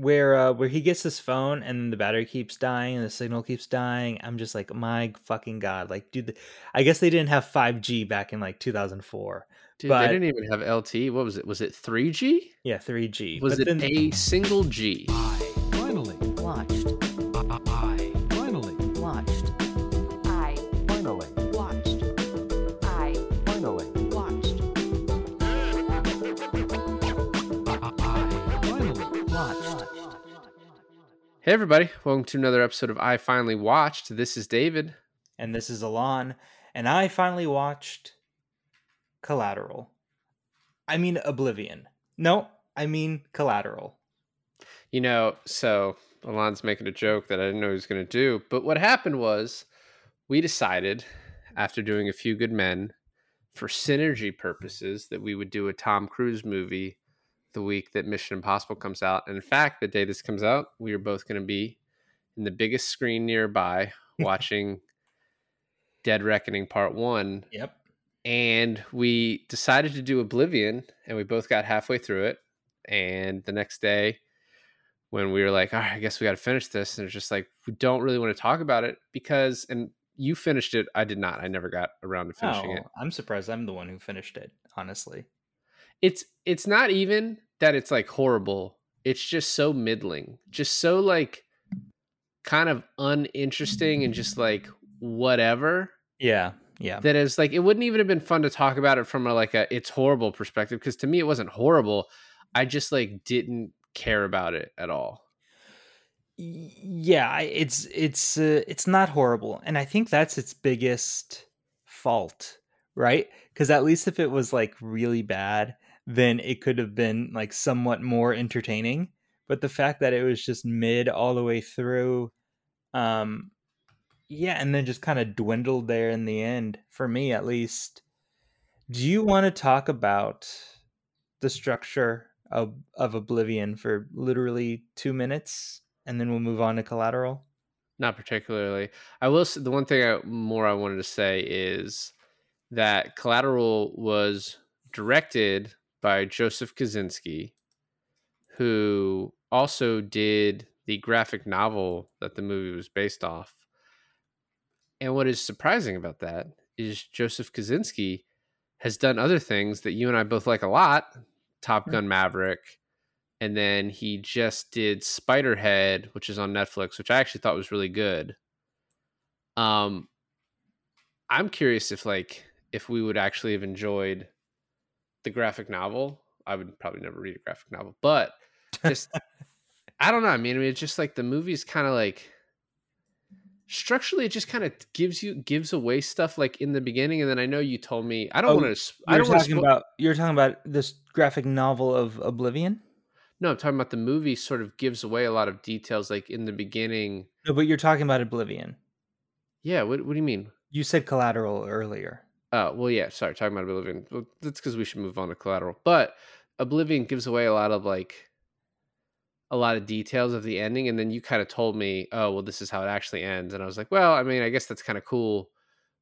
where uh where he gets his phone and the battery keeps dying and the signal keeps dying. I'm just like, my fucking god! Like, dude, I guess they didn't have 5G back in like 2004. Dude, But- they didn't even have LT. What was it? Was it 3G? Yeah, 3G. Was But it then- a single G? I finally Watched. Hey, everybody. Welcome to another episode of I Finally Watched. This is David. and this is Alon, and I finally watched Collateral. I mean Oblivion. No, I mean Collateral. You know, so Alon's making a joke that I didn't know he was going to do. But what happened was we decided, after doing a few good men, for synergy purposes, that we would do a Tom Cruise movie the week that Mission Impossible comes out. And in fact, the day this comes out, we are both going to be in the biggest screen nearby watching Dead Reckoning Part 1 Yep. and we decided to do Oblivion, and we both got halfway through it. And the next day, when we were like, "All right, I guess we got to finish this," and it's just like we don't really want to talk about it because, and you finished it, I did not. I never got around to finishing it. Oh, I'm surprised I'm the one who finished it, honestly. It's it's not even that it's like horrible. It's just so middling, just so like kind of uninteresting and just like whatever. Yeah, yeah. that is like it wouldn't even have been fun to talk about it from a like a it's horrible perspective because to me it wasn't horrible i just like didn't care about it at all yeah it's it's uh, it's not horrible and i think that's its biggest fault right because at least if it was like really bad then it could have been like somewhat more entertaining but the fact that it was just mid all the way through um yeah and then just kind of dwindled there in the end for me at least. Do you want to talk about the structure of, of oblivion for literally two minutes and then we'll move on to collateral? Not particularly. I will say the one thing I, more i wanted to say is that collateral was directed by joseph kosinski who also did the graphic novel that the movie was based off and what is surprising about that is joseph kosinski has done other things that you and i both like a lot top Hmm. gun maverick and then he just did spiderhead which is on netflix which i actually thought was really good um i'm curious if like if we would actually have enjoyed the graphic novel i would probably never read a graphic novel but just i don't know i mean, I mean it's just like the movie's kind of like structurally it just kind of gives you gives away stuff like in the beginning and then i know you told me i don't Oh, want to i don't want to talking about you're talking about this graphic novel of oblivion? No i'm talking about the movie sort of gives away a lot of details like in the beginning. No but you're talking about oblivion. Yeah what, what do you mean? You said collateral earlier Oh, well, yeah, sorry, talking about Oblivion. That's because we should move on to Collateral. But Oblivion gives away a lot of like a lot of details of the ending, and then you kind of told me, "Oh, well, this is how it actually ends," and I was like, "Well, I mean, I guess that's kind of cool,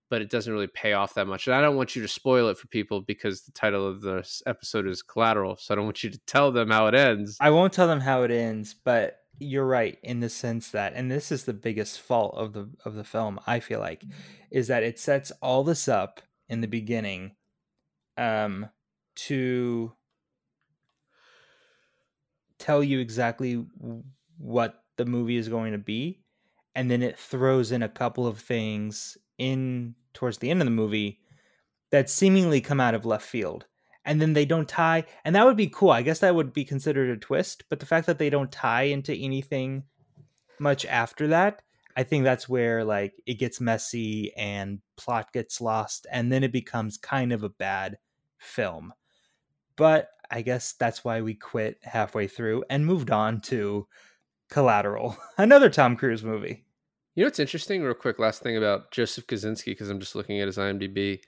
but it doesn't really pay off that much." And I don't want you to spoil it for people because the title of this episode is Collateral, so I don't want you to tell them how it ends. I won't tell them how it ends, but you're right in the sense that and this is the biggest fault of the of the film, I feel like, is that it sets all this up in the beginning um to tell you exactly what the movie is going to be and then it throws in a couple of things in towards the end of the movie that seemingly come out of left field. And then they don't tie and that would be cool. I guess that would be considered a twist but the fact that they don't tie into anything much after that i think that's where like it gets messy and plot gets lost and then it becomes kind of a bad film but i guess that's why we quit halfway through and moved on to collateral another tom cruise movie You know what's interesting, real quick, last thing about Joseph Kosinski, because I'm just looking at his IMDb,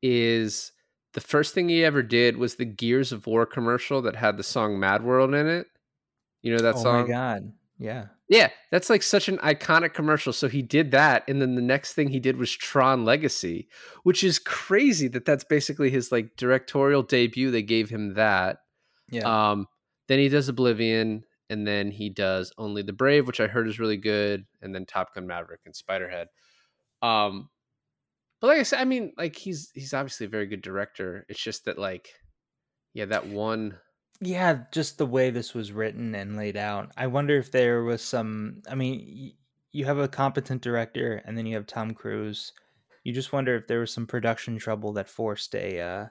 is the first thing he ever did was the Gears of War commercial that had the song Mad World in it. You know that oh song? Oh my god yeah Yeah, that's like such an iconic commercial. So he did that, and then the next thing he did was Tron Legacy, which is crazy that that's basically his like directorial debut. They gave him that. yeah Um, then he does Oblivion, and then he does Only the Brave, which I heard is really good, and then Top Gun Maverick and Spiderhead. Um, but like I said, I mean, like he's he's obviously a very good director. It's just that like, yeah, that one. Yeah, just the way this was written and laid out. I wonder if there was some. I mean, y- you have a competent director, and then you have Tom Cruise. You just wonder if there was some production trouble that forced a uh,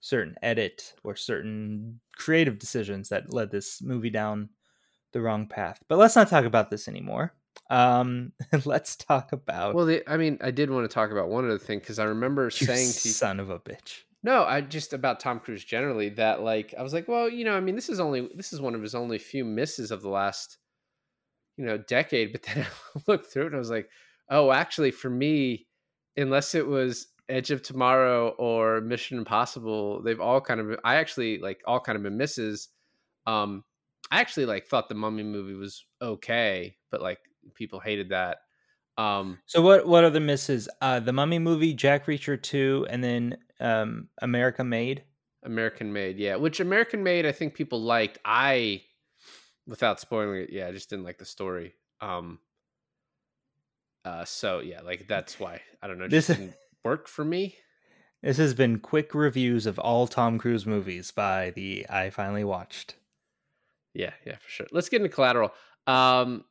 certain edit or certain creative decisions that led this movie down the wrong path. But let's not talk about this anymore. Um, let's talk about Well, the, I mean, I did want to talk about one other thing because I remember you saying to son of a bitch. No, I just about Tom Cruise generally that like I was like, well, you know, I mean, this is only this is one of his only few misses of the last, you know, decade. But then I looked through it and I was like, oh, actually, for me, unless it was Edge of Tomorrow or Mission Impossible, they've all kind of I actually like all kind of been misses. Um, I actually like thought the Mummy movie was okay, but like people hated that. Um, So what what are the misses? Uh, the Mummy movie, Jack Reacher two, and then um, America Made. American Made, yeah. Which American Made, I think people liked. I, without spoiling it, yeah, I just didn't like the story. Um. Uh. So yeah, like that's why I don't know. This- Just didn't work for me. This has been quick reviews of all Tom Cruise movies by the I finally watched. Yeah, yeah, for sure. Let's get into Collateral. Um.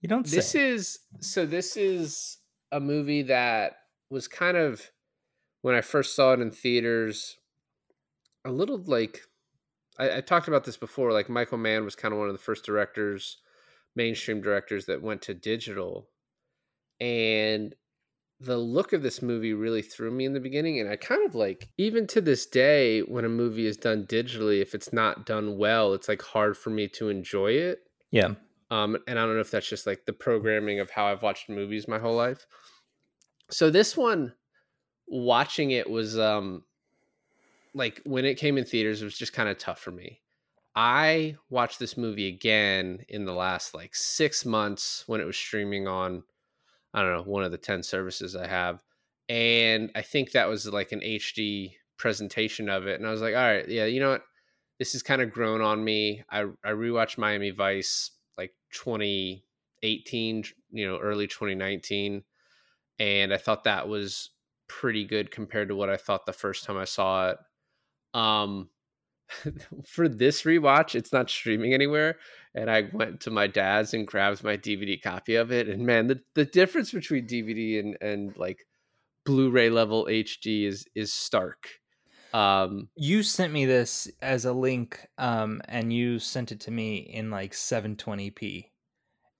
You don't This say. is so. This is a movie that was kind of when I first saw it in theaters, a little like I, I talked about this before. Like Michael Mann was kind of one of the first directors, mainstream directors that went to digital, and the look of this movie really threw me in the beginning. And I kind of like even to this day, when a movie is done digitally, if it's not done well, it's like hard for me to enjoy it. yeah. Um, and I don't know if that's just like the programming of how I've watched movies my whole life. So this one, watching it was um, like when it came in theaters, it was just kind of tough for me. I watched this movie again in the last like six months when it was streaming on, I don't know, one of the 10 services I have. And I think that was like an HD presentation of it. And I was like, all right, yeah, you know what? This has kind of grown on me. I, I rewatched Miami Vice like 2018, you know, early 2019. And I thought that was pretty good compared to what I thought the first time I saw it. Um, for this rewatch, it's not streaming anywhere. And I went to my dad's and grabbed my DVD copy of it. And man, the, the difference between DVD and, and like Blu-ray level HD is is stark. Um, You sent me this as a link, um, and you sent it to me in like 720p,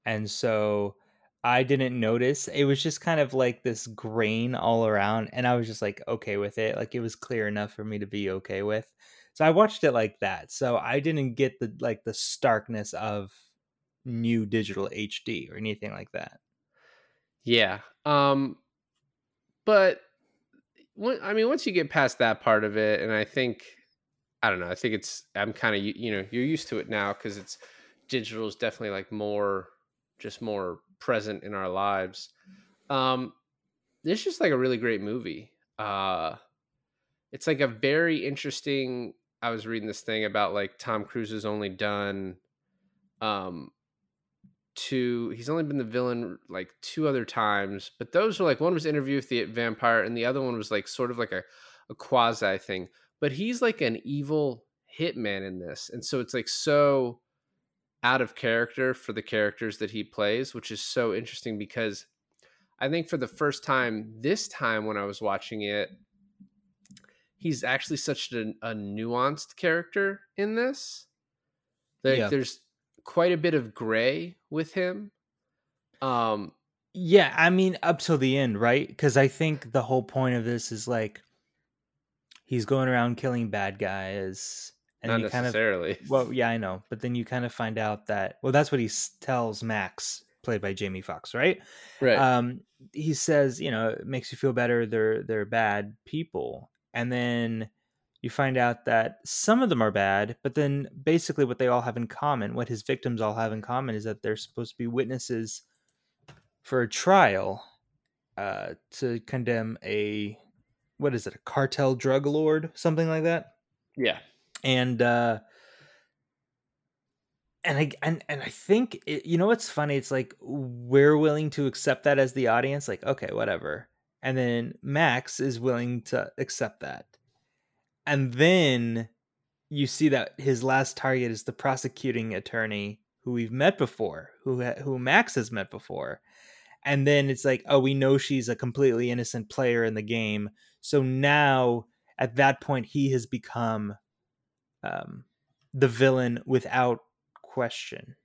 and so I didn't notice. It was just kind of like this grain all around, and I was just like okay with it. Like it was clear enough for me to be okay with. So I watched it like that. So I didn't get the like the starkness of new digital HD or anything like that. Yeah. Um but I mean once you get past that part of it and I think I don't know, I think it's I'm kind of you know, you're used to it now cuz it's digital is definitely like more just more present in our lives. Um it's just like a really great movie. Uh it's like a very interesting I was reading this thing about like Tom Cruise has only done um two he's only been the villain like two other times but those were like one was interview with the vampire and the other one was like sort of like a, a quasi thing but he's like an evil hitman in this and so it's like so out of character for the characters that he plays which is so interesting because i think for the first time this time when i was watching it he's actually such a, a nuanced character in this like Yeah. there's quite a bit of gray with him um Yeah, I mean up till the end, right? Because I think the whole point of this is like he's going around killing bad guys, and not you kind of necessarily. well, yeah, I know, but then you kind of find out that well, that's what he tells Max, played by Jamie Foxx, right? right. Um, he says, you know, it makes you feel better. They're they're bad people, and then you find out that some of them are bad, but then basically what they all have in common, what his victims all have in common, is that they're supposed to be witnesses for a trial uh, to condemn a what is it, a cartel drug lord, something like that? Yeah and uh and I and, and I think it, you know what's funny? It's like we're willing to accept that as the audience, like okay, whatever, and then Max is willing to accept that, and then you see that his last target is the prosecuting attorney who we've met before, who who Max has met before, and then it's like oh, we know she's a completely innocent player in the game, so now at that point he has become um, the villain without question.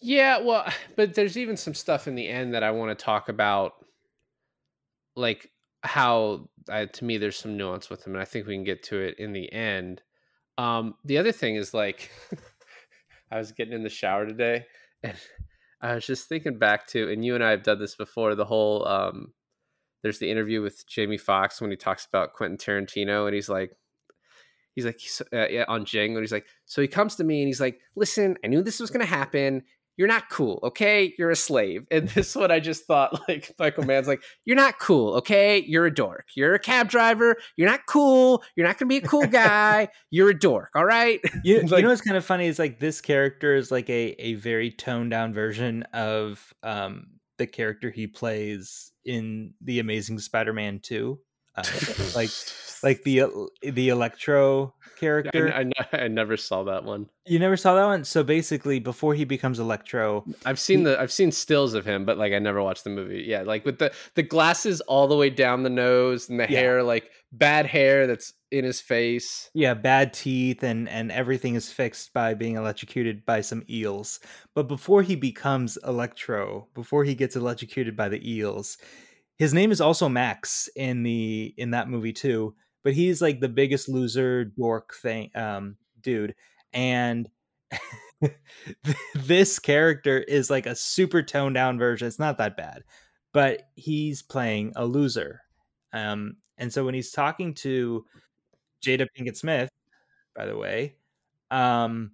Yeah, well, but there's even some stuff in the end that I want to talk about, like how uh, to me there's some nuance with him, and I think we can get to it in the end. Um, the other thing is like, I was getting in the shower today, and I was just thinking back to, and you and I have done this before. The whole um, there's the interview with Jamie Foxx when he talks about Quentin Tarantino, and he's like, he's like uh, yeah, on Django. And he's like, so he comes to me and he's like, listen, I knew this was going to happen. You're not cool, okay? You're a slave. And this one I just thought, like Michael Mann's like, you're not cool, okay? You're a dork. You're a cab driver. You're not cool. You're not going to be a cool guy. You're a dork, all right? You, Like- you know what's kind of funny is like this character is like a a very toned down version of um the character he plays in the Amazing Spider-Man 2. Uh, like like the the Electro character. I, I, I never saw that one. you never saw that one? So basically before he becomes Electro, I've seen the I've seen stills of him, but like I never watched the movie. Yeah, like with the the glasses all the way down the nose and the Yeah. hair, like bad hair that's in his face. yeah, bad teeth and and everything is fixed by being electrocuted by some eels. But before he becomes Electro, before he gets electrocuted by the eels, his name is also Max in the in that movie too. But he's like the biggest loser dork thing um dude. And this character is like a super toned down version. It's not that bad, but he's playing a loser. Um, and so when he's talking to Jada Pinkett Smith, by the way, um,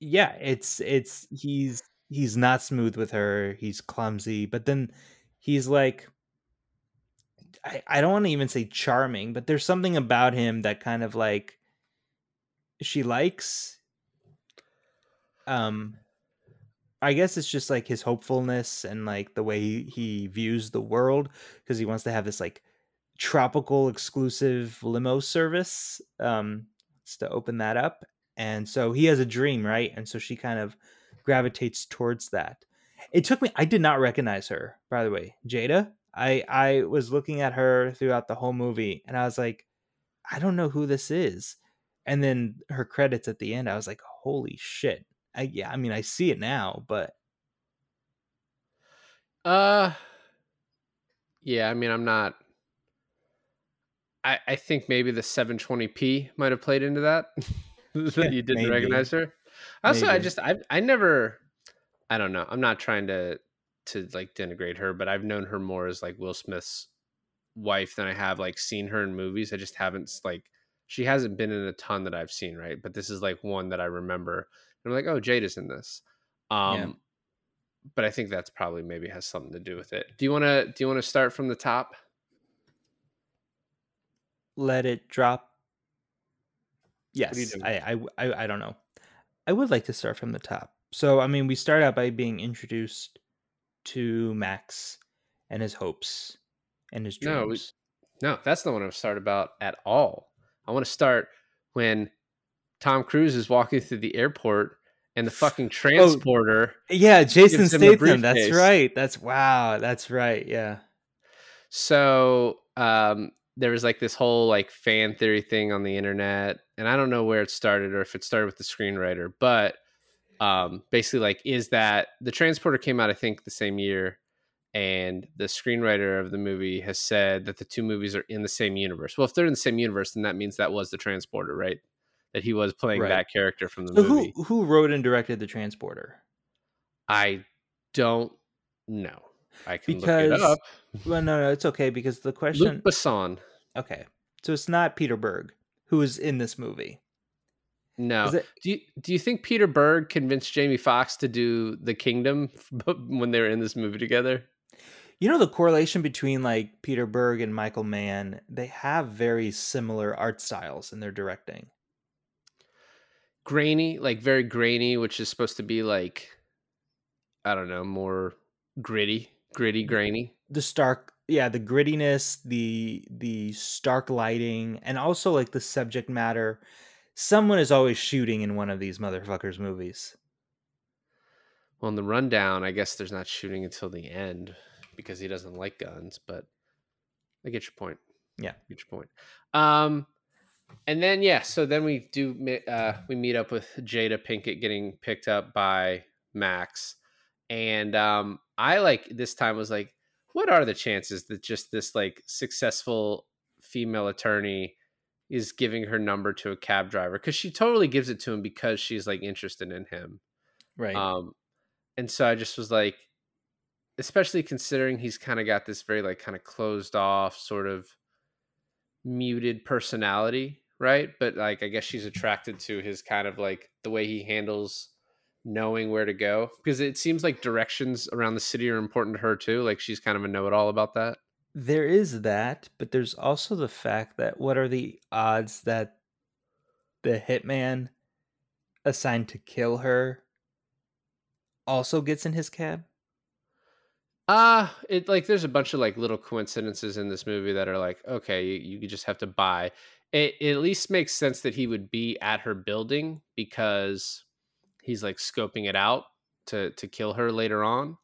yeah, it's it's he's he's not smooth with her. He's clumsy, but then he's like, I, I don't want to even say charming, but there's something about him that kind of like she likes. Um, I guess it's just like his hopefulness and like the way he, he views the world because he wants to have this like tropical exclusive limo service um to open that up and so he has a dream right? And so she kind of gravitates towards that. It took me i did not recognize her by the way jada. I i was looking at her throughout the whole movie and i was like i don't know who this is. And then her credits at the end i was like holy shit. I, yeah i mean i see it now but Uh yeah, I mean I'm not I, I think maybe the 720p might have played into that. that you didn't recognize her. Also, I just I I never I don't know. I'm not trying to to like denigrate her, but I've known her more as like Will Smith's wife than I have like seen her in movies. I just haven't like she hasn't been in a ton that I've seen, right? But this is like one that I remember. And I'm like, oh, Jade is in this. Um Yeah. but I think that's probably maybe has something to do with it. Do you want to do you want to start from the top? Let it drop yes do? I, I i i don't know i would like to start from the top so i mean we start out by being introduced to max and his hopes and his No, we- dreams No, that's not what I want to start about at all. I want to start when Tom Cruise is walking through the airport and the fucking transporter. yeah jason statham that's right that's wow that's right yeah So um, there was like this whole like fan theory thing on the internet, and I don't know where it started or if it started with the screenwriter, but um, basically like is that the transporter came out I think the same year. And the screenwriter of the movie has said that the two movies are in the same universe. Well, if they're in the same universe, then that means that was the transporter, right? That he was playing Right. that character from the so movie. who who wrote and directed the transporter I don't know. I can look it up. Well no no it's okay because the question Luc Besson. okay so it's not peter berg who is in this movie No. It- do you do you think Peter Berg convinced Jamie Foxx to do The Kingdom when they were in this movie together? You know the correlation between like Peter Berg and Michael Mann, they have very similar art styles in their directing. grainy, like very grainy, which is supposed to be like I don't know, more gritty, gritty, grainy. the stark yeah the grittiness the the stark lighting and also like the subject matter someone is always shooting in one of these motherfuckers movies Well, in the rundown, I guess there's not shooting until the end because he doesn't like guns, but I get your point. Yeah. get your point. Um, and then yeah, so then we do uh, we meet up with Jada Pinkett getting picked up by Max, and um, I like this time was like, what are the chances that just this like successful female attorney is giving her number to a cab driver because she totally gives it to him because she's like interested in him. right Um, and so I just was like, especially considering he's kind of got this very like kind of closed off, sort of muted personality, right? But like, I guess she's attracted to his kind of like the way he handles knowing where to go because it seems like directions around the city are important to her too. Like she's kind of a know-it-all about that. there is that but there's also the fact that what are the odds that the hitman assigned to kill her also gets in his cab Uh it like there's a bunch of like little coincidences in this movie that are like, okay, you, you just have to buy. It, it at least makes sense that he would be at her building because he's like scoping it out to to kill her later on.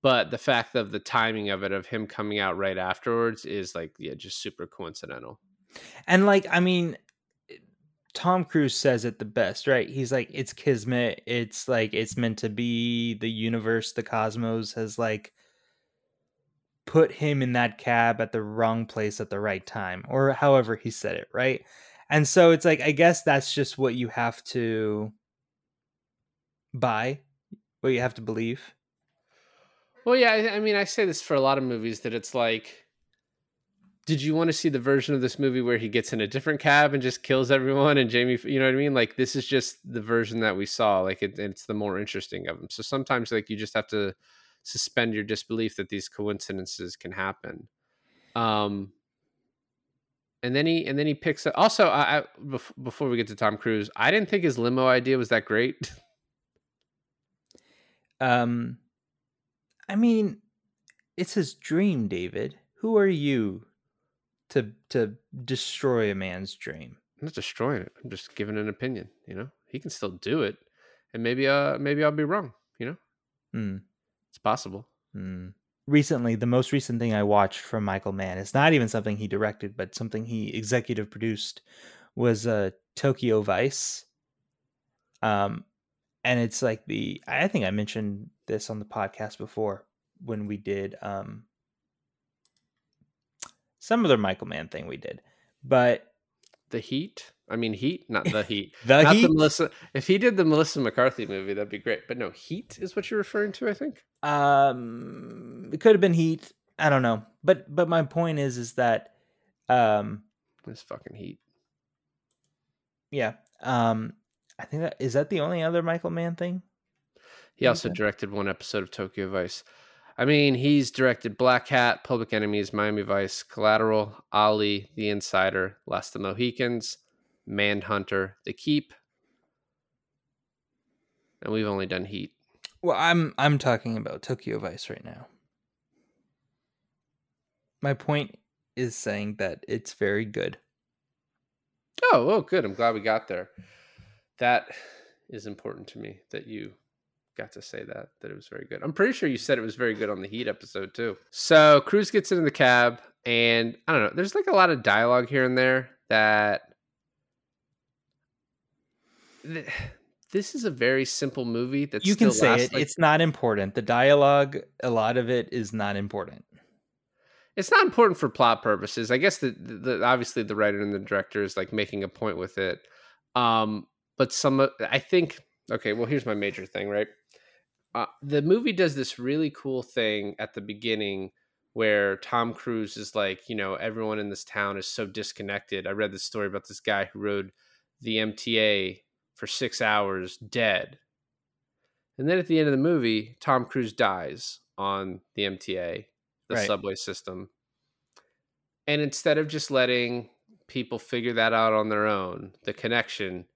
But the fact of the timing of it of him coming out right afterwards is like yeah, just super coincidental. And like, I mean, eh, Tom Cruise says it the best, right? He's like, it's kismet. It's like it's meant to be. The universe, the cosmos has like put him in that cab at the wrong place at the right time, or however he said it, right? And so it's like, I guess that's just what you have to buy, what you have to believe. Well, yeah, I, I mean, I say this for a lot of movies that it's like, did you want to see the version of this movie where he gets in a different cab and just kills everyone and Jamie, you know what I mean? Like, this is just the version that we saw. Like, it, it's the more interesting of them. So sometimes, like, you just have to suspend your disbelief that these coincidences can happen. Um, and then he and then he picks up. Also, I, I before we get to Tom Cruise, I didn't think his limo idea was that great. Um, I mean, it's his dream, David. Who are you to to destroy a man's dream? I'm not destroying it. I'm just giving an opinion. You know, he can still do it, and maybe uh maybe I'll be wrong. You know, Hmm. it's possible. Hmm. Recently, the most recent thing I watched from Michael Mann, it's not even something he directed, but something he executive produced, was uh, Tokyo Vice. Um, and it's like the I think I mentioned this on the podcast before when we did um some other Michael Mann thing we did, but The Heat. I mean, Heat, not the Heat. the not Heat. the Melissa. If he did the Melissa McCarthy movie, that'd be great. But no, Heat is what you're referring to. I think. um it could have been heat i don't know but but my point is is that um This fucking Heat. yeah um i think that is that the only other michael mann thing He also Okay. directed one episode of Tokyo Vice. I mean, he's directed Black Hat, Public Enemies, Miami Vice, Collateral, Ali, The Insider, Last of the Mohicans, Manhunter, The Keep, and we've only done Heat. well i'm i'm talking about tokyo vice right now my point is saying that it's very good Oh, oh, good. I'm glad we got there. That is important to me that you got to say that that it was very good. I'm pretty sure you said it was very good on the Heat episode too. So Cruise gets into the cab, and I don't know. There's like a lot of dialogue here and there that th- this is a very simple movie that you can say it like- it's not important the dialogue a lot of it is not important it's not important for plot purposes. I guess the, the obviously the writer and the director is like making a point with it. Um, but some I think okay, well here's my major thing, right? Uh, the movie does this really cool thing at the beginning where Tom Cruise is like, you know, everyone in this town is so disconnected. I read this story about this guy who rode the MTA for six hours dead. And then at the end of the movie, Tom Cruise dies on the MTA, the Right. subway system. And instead of just letting people figure that out on their own, the connection,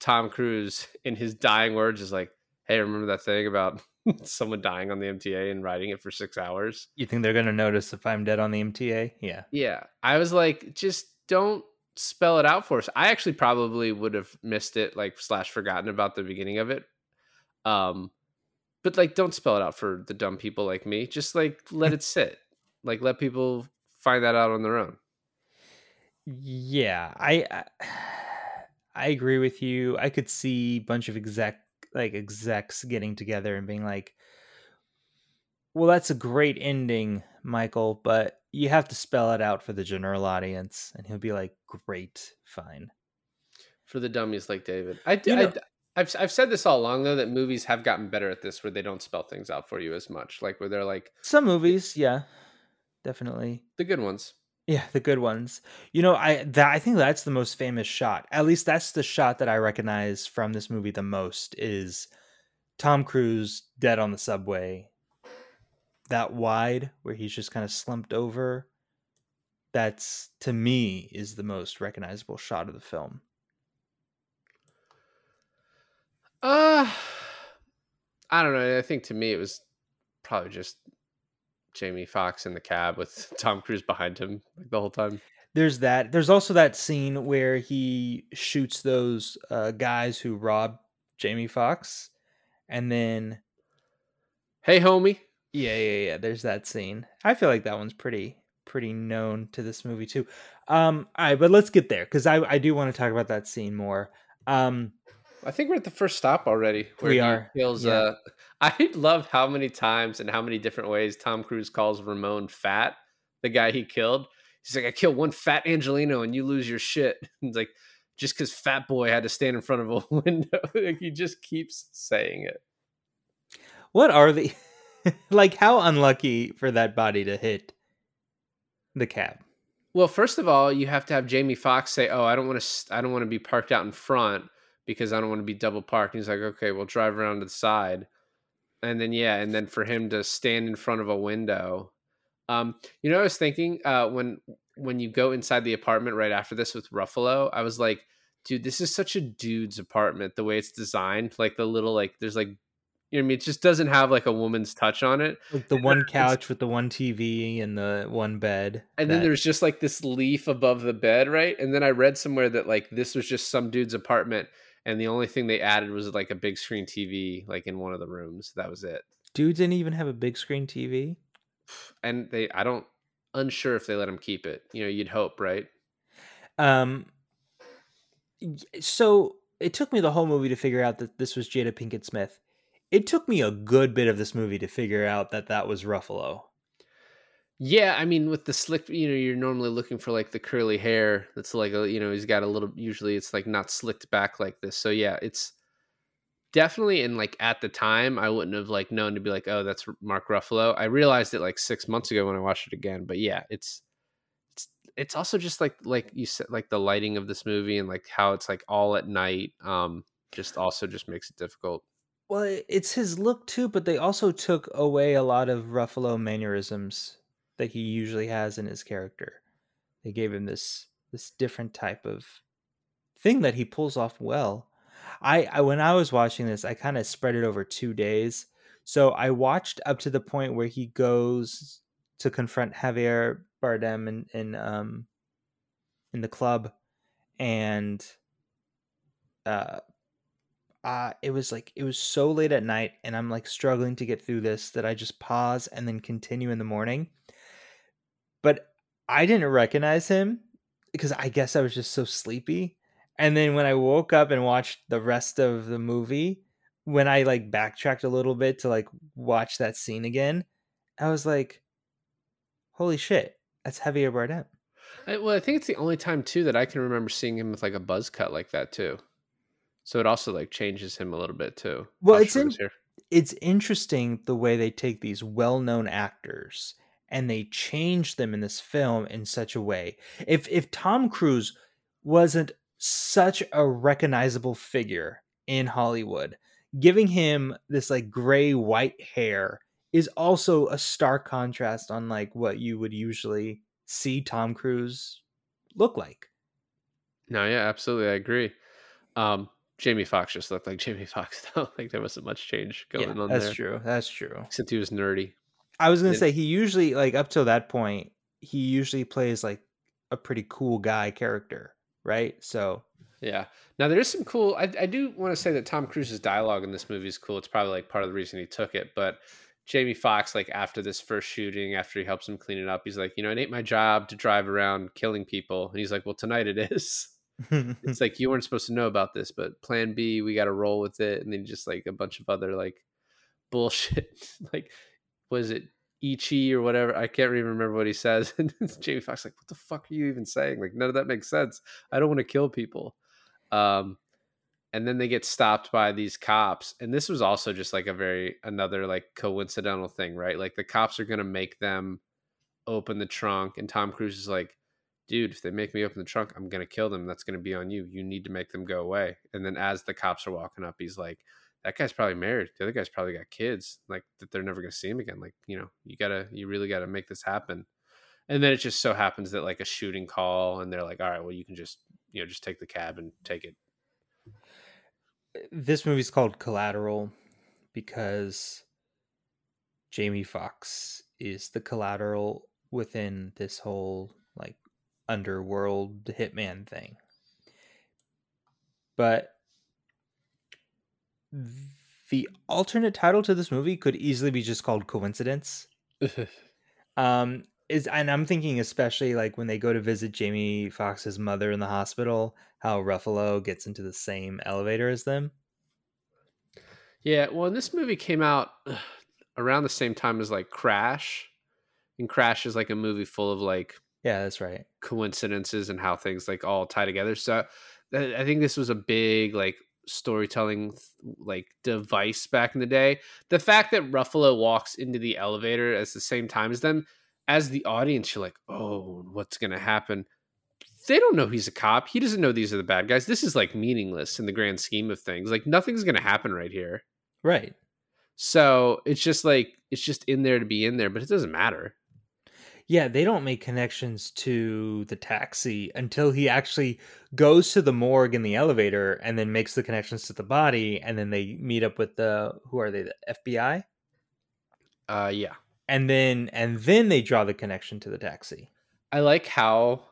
Tom Cruise in his dying words is like, "Hey, remember that thing about someone dying on the MTA and riding it for six hours?" You think they're gonna notice if I'm dead on the MTA? Yeah. Yeah, I was like, just don't spell it out for us. I actually probably would have missed it, like slash forgotten about the beginning of it. Um, but like, don't spell it out for the dumb people like me. Just like let it sit. Like let people find that out on their own. Yeah, I I- I agree with you. I could see a bunch of exec like execs getting together and being like, "Well, that's a great ending, Michael, but you have to spell it out for the general audience." And he'll be like, "Great, fine." for the dummies like David. I, You I I've I've said this all along though that movies have gotten better at this where they don't spell things out for you as much. Like where they're like Some movies, yeah, definitely. the good ones. Yeah, the good ones. You know, I that I think that's the most famous shot. At least that's the shot that I recognize from this movie the most is Tom Cruise dead on the subway. That wide where he's just kind of slumped over. That's to me is the most recognizable shot of the film. Uh I don't know. I think to me it was probably just Jamie Foxx in the cab with Tom Cruise behind him like the whole time. There's that. There's also that scene where he shoots those uh, guys who rob Jamie Foxx, and then Hey homie. Yeah, yeah, yeah. There's that scene. I feel like that one's pretty pretty known to this movie too. Um, all right, but let's get there because I I do want to talk about that scene more. Um, I think we're at the first stop already. Where We are, Kills, yeah. uh, I love how many times and how many different ways Tom Cruise calls Ramon fat, the guy he killed. He's like, I killed one fat Angeleno and you lose your shit. It's like, just because Fat Boy had to stand in front of a window. like, he just keeps saying it. what are the like? How unlucky for that body to hit the cab. Well, first of all, you have to have Jamie Foxx say, "Oh, I don't want to. I don't want to be parked out in front because I don't want to be double parked." And he's like, "Okay, we'll drive around to the side." And then yeah, and then for him to stand in front of a window. Um, you know, I was thinking uh, when when you go inside the apartment right after this with Ruffalo, I was like, dude, this is such a dude's apartment. The way it's designed, like the little like there's like, you know, what I mean, it just doesn't have like a woman's touch on it. Like the And one couch with the one TV and the one bed. And then there's just like this leaf above the bed, right? And then I read somewhere that like this was just some dude's apartment, and the only thing they added was like a big screen TV, like in one of the rooms. That was it. dude didn't even have a big screen TV. And they, I don't, unsure if they let him keep it. You know, you'd hope, right? Um, so it took me the whole movie to figure out that this was Jada Pinkett Smith. It took me a good bit of this movie to figure out that that was Ruffalo. Yeah, I mean, with the slick, you know, you're normally looking for like the curly hair. That's like a, you know, he's got a little. Usually, it's like not slicked back like this. So yeah, it's definitely in like at the time, I wouldn't have like known to be like, oh, that's Mark Ruffalo. I realized it like six months ago when I watched it again. But yeah, it's it's it's also just like like you said, like the lighting of this movie and like how it's like all at night. Um, just also just makes it difficult. Well, it's his look too, but they also took away a lot of Ruffalo mannerisms that he usually has in his character. They gave him this this different type of thing that he pulls off well. I, I when I was watching this, I kind of spread it over two days. So I watched up to the point where he goes to confront Javier Bardem in, in um in the club, and uh uh it was like it was so late at night and i'm like struggling to get through this that i just pause and then continue in the morning but i didn't recognize him because i guess i was just so sleepy and then when i woke up and watched the rest of the movie when i like backtracked a little bit to like watch that scene again i was like holy shit that's javier bardem I, well, I think it's the only time too that I can remember seeing him with like a buzz cut like that too. So it also like changes him a little bit too. Well, it's in- it's interesting the way they take these well-known actors and they changed them in this film in such a way. If if Tom Cruise wasn't such a recognizable figure in Hollywood, giving him this like gray white hair is also a stark contrast on like what you would usually see Tom Cruise look like. No, yeah, absolutely, I agree. Um, Jamie Foxx just looked like Jamie Foxx though. like there wasn't much change going Yeah, on that's there. true. That's true. Except he was nerdy. I was gonna say he usually like up till that point, he usually plays like a pretty cool guy character, right? So Yeah. Now there is some cool. I, I do want to say that Tom Cruise's dialogue in this movie is cool. It's probably like part of the reason he took it. But Jamie Foxx, like after this first shooting, after he helps him clean it up, he's like, you know, it ain't my job to drive around killing people. And he's like, well, tonight it is. It's like you weren't supposed to know about this, but Plan B, we got to roll with it. And then just like a bunch of other like bullshit, like was it Ichi or whatever? I can't even remember what he says. And Jamie Foxx like, what the fuck are you even saying? Like none of that makes sense. I don't want to kill people. Um, and then they get stopped by these cops, and this was also just like a very another like coincidental thing, right? Like the cops are gonna make them open the trunk, and Tom Cruise is like, dude, if they make me open the trunk, I'm gonna kill them. That's gonna be on you. You need to make them go away. And then as the cops are walking up, he's like, that guy's probably married. The other guy's probably got kids. Like that they're never gonna see him again. Like, you know, you gotta you really gotta make this happen. And then it just so happens that like a shooting call and they're like, all right, well you can just you know, just take the cab and take it. Eh, this movie's called Collateral because Jamie Foxx is the collateral within this whole like underworld hitman thing. But the alternate title to this movie could easily be just called Coincidence. Um is and I'm thinking especially like when they go to visit Jamie Foxx's mother in the hospital, how Ruffalo gets into the same elevator as them. Yeah, well, and this movie came out around the same time as like Crash, and Crash is like a movie full of like Yeah, that's right. coincidences and how things like all tie together. So I I think this was a big like storytelling like device back in the day. The fact that Ruffalo walks into the elevator at the same time as them, as the audience, you're like, oh, what's gonna happen? They don't know he's a cop. He doesn't know these are the bad guys. This is like meaningless in the grand scheme of things. Like nothing's gonna happen right here. Right. So it's just like it's just in there to be in there, but it doesn't matter. Yeah, they don't make connections to the taxi until he actually goes to the morgue in the elevator and then makes the connections to the body and then they meet up with the who are they the FBI Uh yeah. and then and then they draw the connection to the taxi. I like how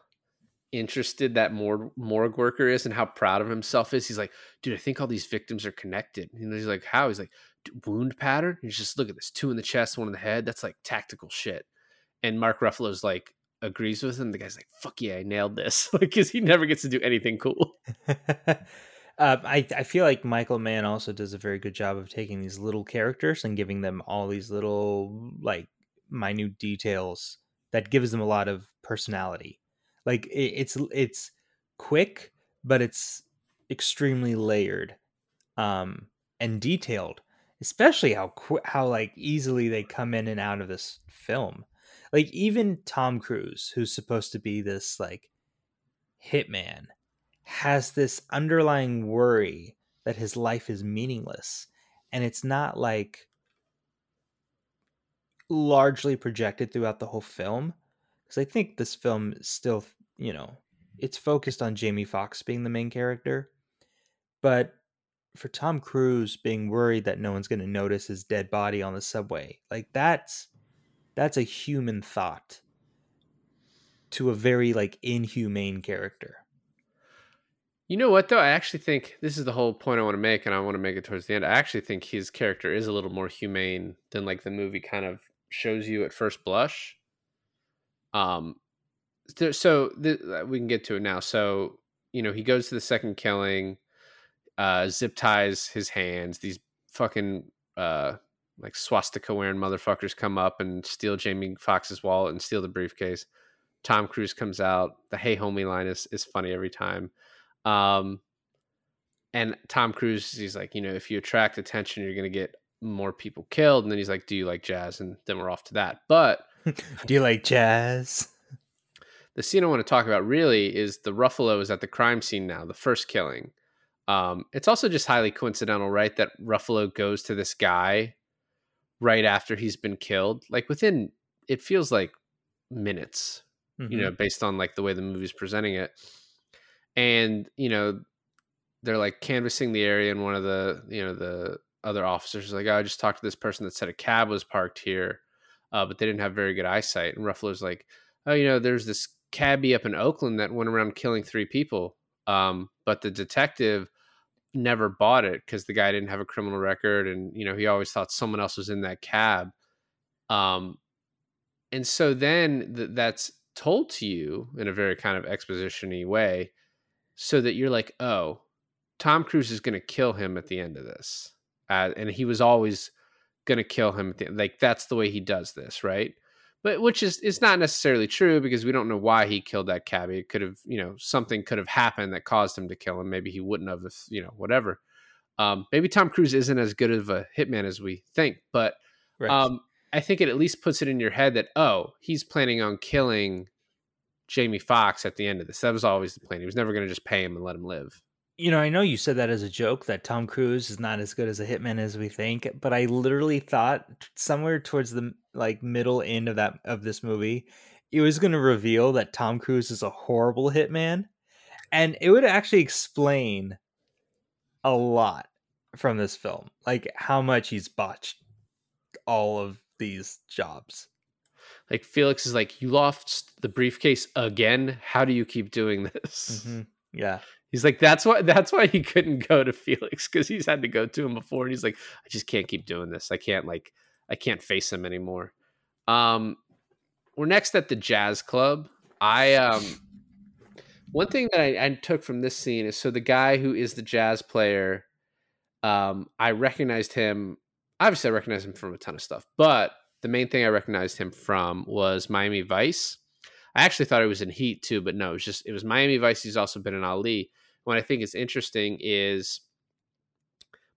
interested that mor- morgue worker is and how proud of himself is. He's like, dude, I think all these victims are connected. And he's like, how? He's like, wound pattern? He's just look at this two in the chest, one in the head. That's like tactical shit. And Mark Ruffalo's like, agrees with him. The guy's like, fuck yeah, I nailed this. like, because he never gets to do anything cool. uh, I I feel like Michael Mann also does a very good job of taking these little characters and giving them all these little like minute details that gives them a lot of personality. Like it, it's it's quick, but it's extremely layered um, and detailed. Especially how qu- how like easily they come in and out of this film. Like even Tom Cruise, who's supposed to be this like hitman, has this underlying worry that his life is meaningless and it's not like largely projected throughout the whole film because i think this film still you know it's focused on jamie foxx being the main character but for tom cruise being worried that no one's going to notice his dead body on the subway like that's that's a human thought to a very like inhumane character You know what though? I actually think this is the whole point I want to make, and I want to make it towards the end. I actually think his character is a little more humane than like the movie kind of shows you at first blush. Um, so th- we can get to it now. So you know, he goes to the second killing, uh, zip ties his hands. These fucking uh, like swastika wearing motherfuckers come up and steal Jamie Foxx's wallet and steal the briefcase. Tom Cruise comes out. The "Hey homie" line is is funny every time. Um, and Tom Cruise, he's like, you know, if you attract attention, you're gonna get more people killed. And then he's like, "Do you like jazz?" And then we're off to that. But do you like jazz the scene I want to talk about really is the Ruffalo is at the crime scene now, the first killing. Um, it's also just highly coincidental, right? That Ruffalo goes to this guy right after he's been killed. Like within, it feels like minutes, you know, based on like the way the movie's presenting it. And, you know, they're like canvassing the area, and one of the you know the other officers is like, "Oh, I just talked to this person that said a cab was parked here, uh, but they didn't have very good eyesight." And Ruffalo's like, "Oh, you know, there's this cabbie up in Oakland that went around killing three people, um, but the detective." Never bought it because the guy didn't have a criminal record and you know he always thought someone else was in that cab um and so then th- that's told to you in a very kind of exposition-y way so that you're like oh tom cruise is going to kill him at the end of this uh, and he was always going to kill him the like that's the way he does this right but which is is not necessarily true because we don't know why he killed that cabbie it could have you know something could have happened that caused him to kill him maybe he wouldn't have if you know whatever um, maybe tom cruise isn't as good of a hitman as we think but Right. um, I think it at least puts it in your head that oh, he's planning on killing Jamie Foxx at the end of this. That was always the plan. He was never going to just pay him and let him live. You know, I know you said that as a joke that Tom Cruise is not as good as a hitman as we think, but I literally thought somewhere towards the like middle end of that of this movie, it was going to reveal that Tom Cruise is a horrible hitman, and it would actually explain a lot from this film, like how much he's botched all of these jobs. Like Felix is like, you lost the briefcase again. How do you keep doing this? Mhm. Yeah. He's like, that's why that's why he couldn't go to Felix because he's had to go to him before, and he's like, I just can't keep doing this. I can't like I can't face him anymore. Um, we're next at the jazz club. I um, one thing that I, I took from this scene is so the guy who is the jazz player, um, I recognized him. Obviously, I recognized him from a ton of stuff, but the main thing I recognized him from was Miami Vice. I actually thought it was in Heat too, but no, it was just it was Miami Vice. He's also been in Ali. What I think is interesting is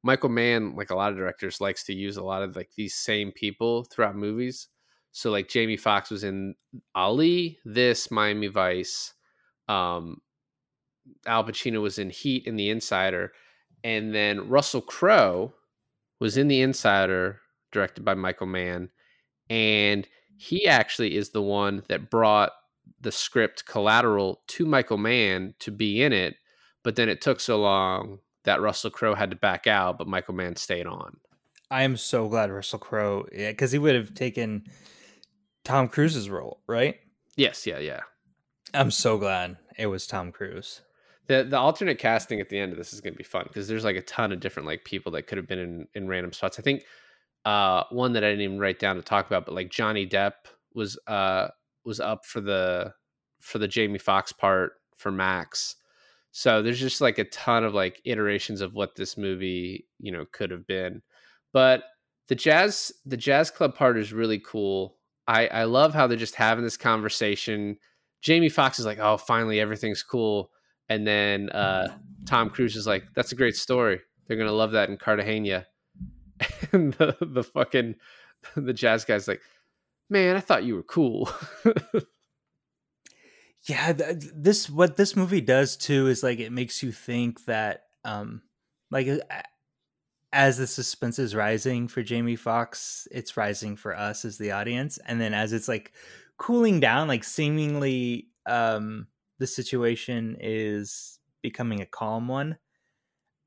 Michael Mann, like a lot of directors, likes to use a lot of like these same people throughout movies. So like Jamie Foxx was in Ali, this Miami Vice. Um, Al Pacino was in Heat and The Insider, and then Russell Crowe was in The Insider, directed by Michael Mann, and he actually is the one that brought the script Collateral to Michael Mann to be in it, but then it took so long that Russell Crowe had to back out, but Michael Mann stayed on. I am so glad Russell Crowe, yeah, because he would have taken Tom Cruise's role, right? Yes, yeah, yeah. I'm so glad it was Tom Cruise. The the alternate casting at the end of this is going to be fun because there's like a ton of different like people that could have been in in random spots. I think uh one that I didn't even write down to talk about, but like Johnny Depp was uh was up for the for the Jamie Foxx part for Max. So there's just like a ton of like iterations of what this movie, you know, could have been. But the jazz the jazz club part is really cool. I I love how they're just having this conversation. Jamie Foxx is like, "Oh, finally everything's cool." And then uh Tom Cruise is like, "That's a great story. They're going to love that in Cartagena." And the the fucking the jazz guy's like, "Man, I thought you were cool." Yeah, th- this what this movie does too is like it makes you think that um like as the suspense is rising for Jamie Foxx, it's rising for us as the audience and then as it's like cooling down like seemingly um the situation is becoming a calm one.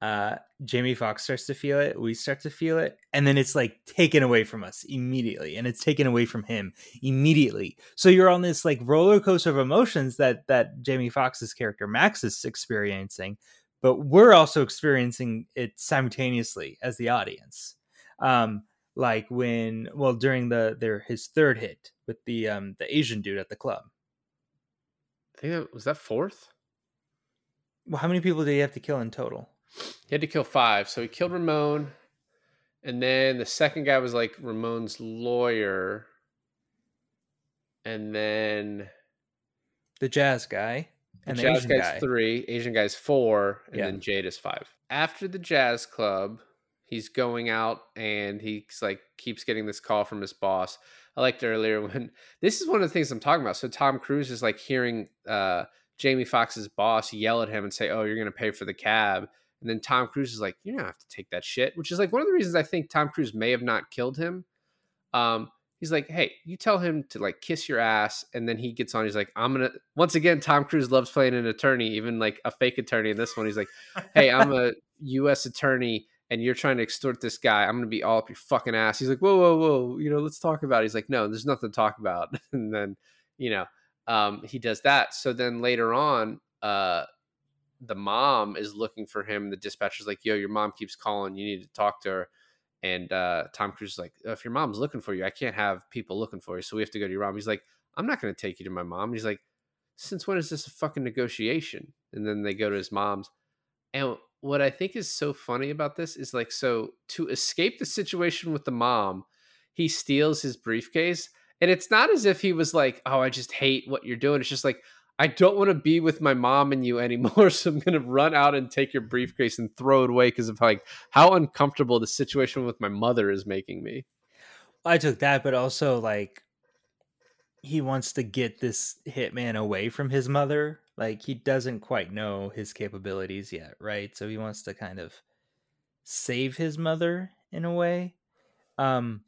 Uh Jamie Foxx starts to feel it, we start to feel it, and then it's like taken away from us immediately and it's taken away from him immediately. So you're on this like roller coaster of emotions that that Jamie Foxx's character Max is experiencing, but we're also experiencing it simultaneously as the audience. Um, like when well during the their his third hit with the um the Asian dude at the club. I think that was that fourth. Well, how many people did he have to kill in total? He had to kill five. So he killed Ramon. And then the second guy was like Ramon's lawyer. And then The jazz guy the and the jazz Asian guy's guy. three, Asian guy's four, and Yeah. then Jade is five. After the jazz club, he's going out and he's like keeps getting this call from his boss. I liked earlier when this is one of the things I'm talking about. So Tom Cruise is like hearing uh Jamie Foxx's boss yell at him and say, "Oh, you're going to pay for the cab." And then Tom Cruise is like, "You don't have to take that shit," which is like one of the reasons I think Tom Cruise may have not killed him. Um, he's like, "Hey, you tell him to like kiss your ass," and then he gets on. He's like, "I'm gonna." Once again, Tom Cruise loves playing an attorney, even like a fake attorney. In this one, he's like, "Hey, I'm a U.S. attorney." And you're trying to extort this guy. I'm gonna be all up your fucking ass. He's like, whoa, whoa, whoa. You know, let's talk about. It. He's like, no, there's nothing to talk about. And then, you know, um, he does that. So then later on, uh, the mom is looking for him. The dispatcher's like, yo, your mom keeps calling. You need to talk to her. And uh, Tom Cruise is like, if your mom's looking for you, I can't have people looking for you. So we have to go to your mom. He's like, I'm not going to take you to my mom. He's like, since when is this a fucking negotiation? And then they go to his mom's. And what I think is so funny about this is like, so to escape the situation with the mom, he steals his briefcase. And it's not as if he was like, oh, I just hate what you're doing. It's just like, I don't want to be with my mom and you anymore, so I'm going to run out and take your briefcase and throw it away because of like how uncomfortable the situation with my mother is making me. I took that, but also like he wants to get this hitman away from his mother. Like he doesn't quite know his capabilities yet, right? So he wants to kind of save his mother in a way. Um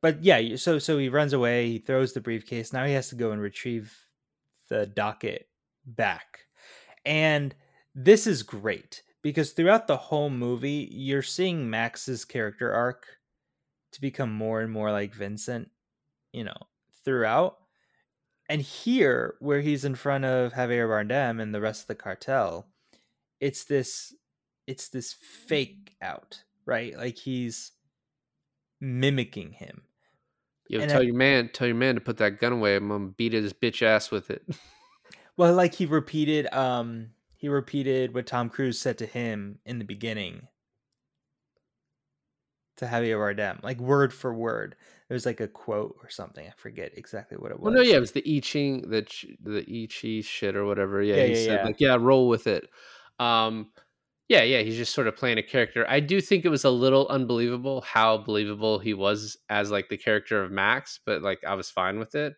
but yeah, so so he runs away, he throws the briefcase. Now he has to go and retrieve the docket back. And this is great because throughout the whole movie, you're seeing Max's character arc to become more and more like Vincent, you know, throughout. And here, where he's in front of Javier Bardem and the rest of the cartel, it's this it's this fake out, right? Like he's mimicking him. Yo, And tell I- your man, tell your man to put that gun away. I'm gonna beat his bitch ass with it. Well, like he repeated um he repeated what Tom Cruise said to him in the beginning to Javier Bardem, like word for word. It was like a quote or something. I forget exactly what it was. Well, no, yeah, it was the I Ching, the the I Chi shit or whatever. Yeah, Yeah, he yeah, said yeah. like, yeah, roll with it. Um, yeah, yeah, he's just sort of playing a character. I do think it was a little unbelievable how believable he was as like the character of Max, but like I was fine with it.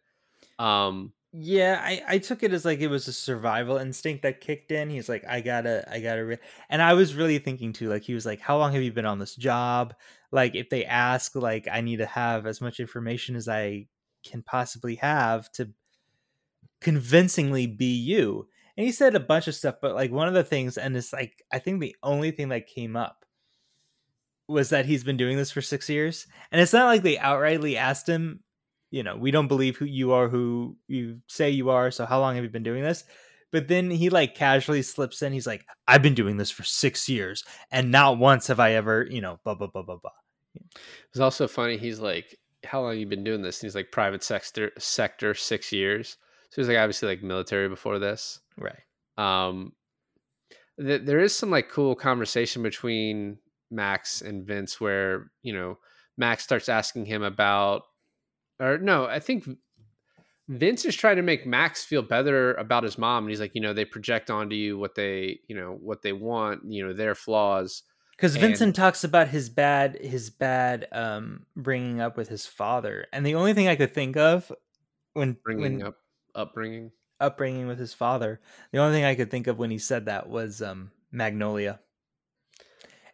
Um, Yeah, I, I took it as like it was a survival instinct that kicked in. He's like, I gotta, I gotta, re-. and I was really thinking too. Like he was like, how long have you been on this job? Like if they ask, like I need to have as much information as I can possibly have to convincingly be you. And he said a bunch of stuff, but like one of the things, and it's like I think the only thing that came up was that he's been doing this for six years, and it's not like they outrightly asked him you know, we don't believe who you are who you say you are. So how long have you been doing this? But then he like casually slips in. He's like, I've been doing this for six years, and not once have I ever, you know, blah blah blah blah blah. it was also funny. He's like, "How long you been doing this?" And he's like, "Private sector, sector, six years." So he's like, obviously, like military before this. Right. um th- there is some like cool conversation between max and vince where you know max starts asking him about or no i think vince is trying to make max feel better about his mom and he's like you know they project onto you what they you know what they want you know their flaws Because And- Vincent talks about his bad, his bad um bringing up with his father, and the only thing I could think of when bringing when up upbringing upbringing with his father, the only thing I could think of when he said that was um Magnolia,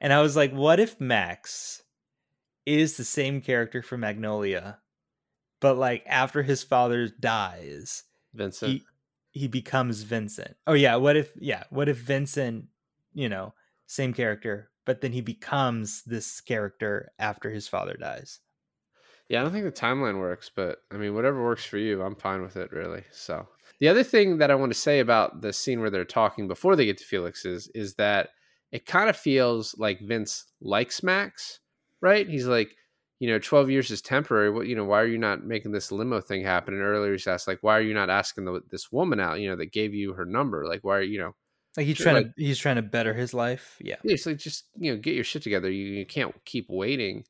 and I was like, what if Max is the same character from Magnolia, but like after his father dies, vincent he he becomes Vincent. Oh yeah, what if yeah, what if Vincent, you know, same character, but then he becomes this character after his father dies. Yeah, I don't think the timeline works, but I mean, whatever works for you, I'm fine with it, really. So, the other thing that I want to say about the scene where they're talking before they get to Felix is, is that it kind of feels like Vince likes Max, right? He's like, you know, 12 years is temporary. What, you know, why are you not making this limo thing happen? And earlier he's asked, like, why are you not asking the, this woman out, you know, that gave you her number? Like, why are you know, Like he's trying like- to he's trying to better his life. Yeah. yeah, it's like just you know get your shit together. You, you can't keep waiting.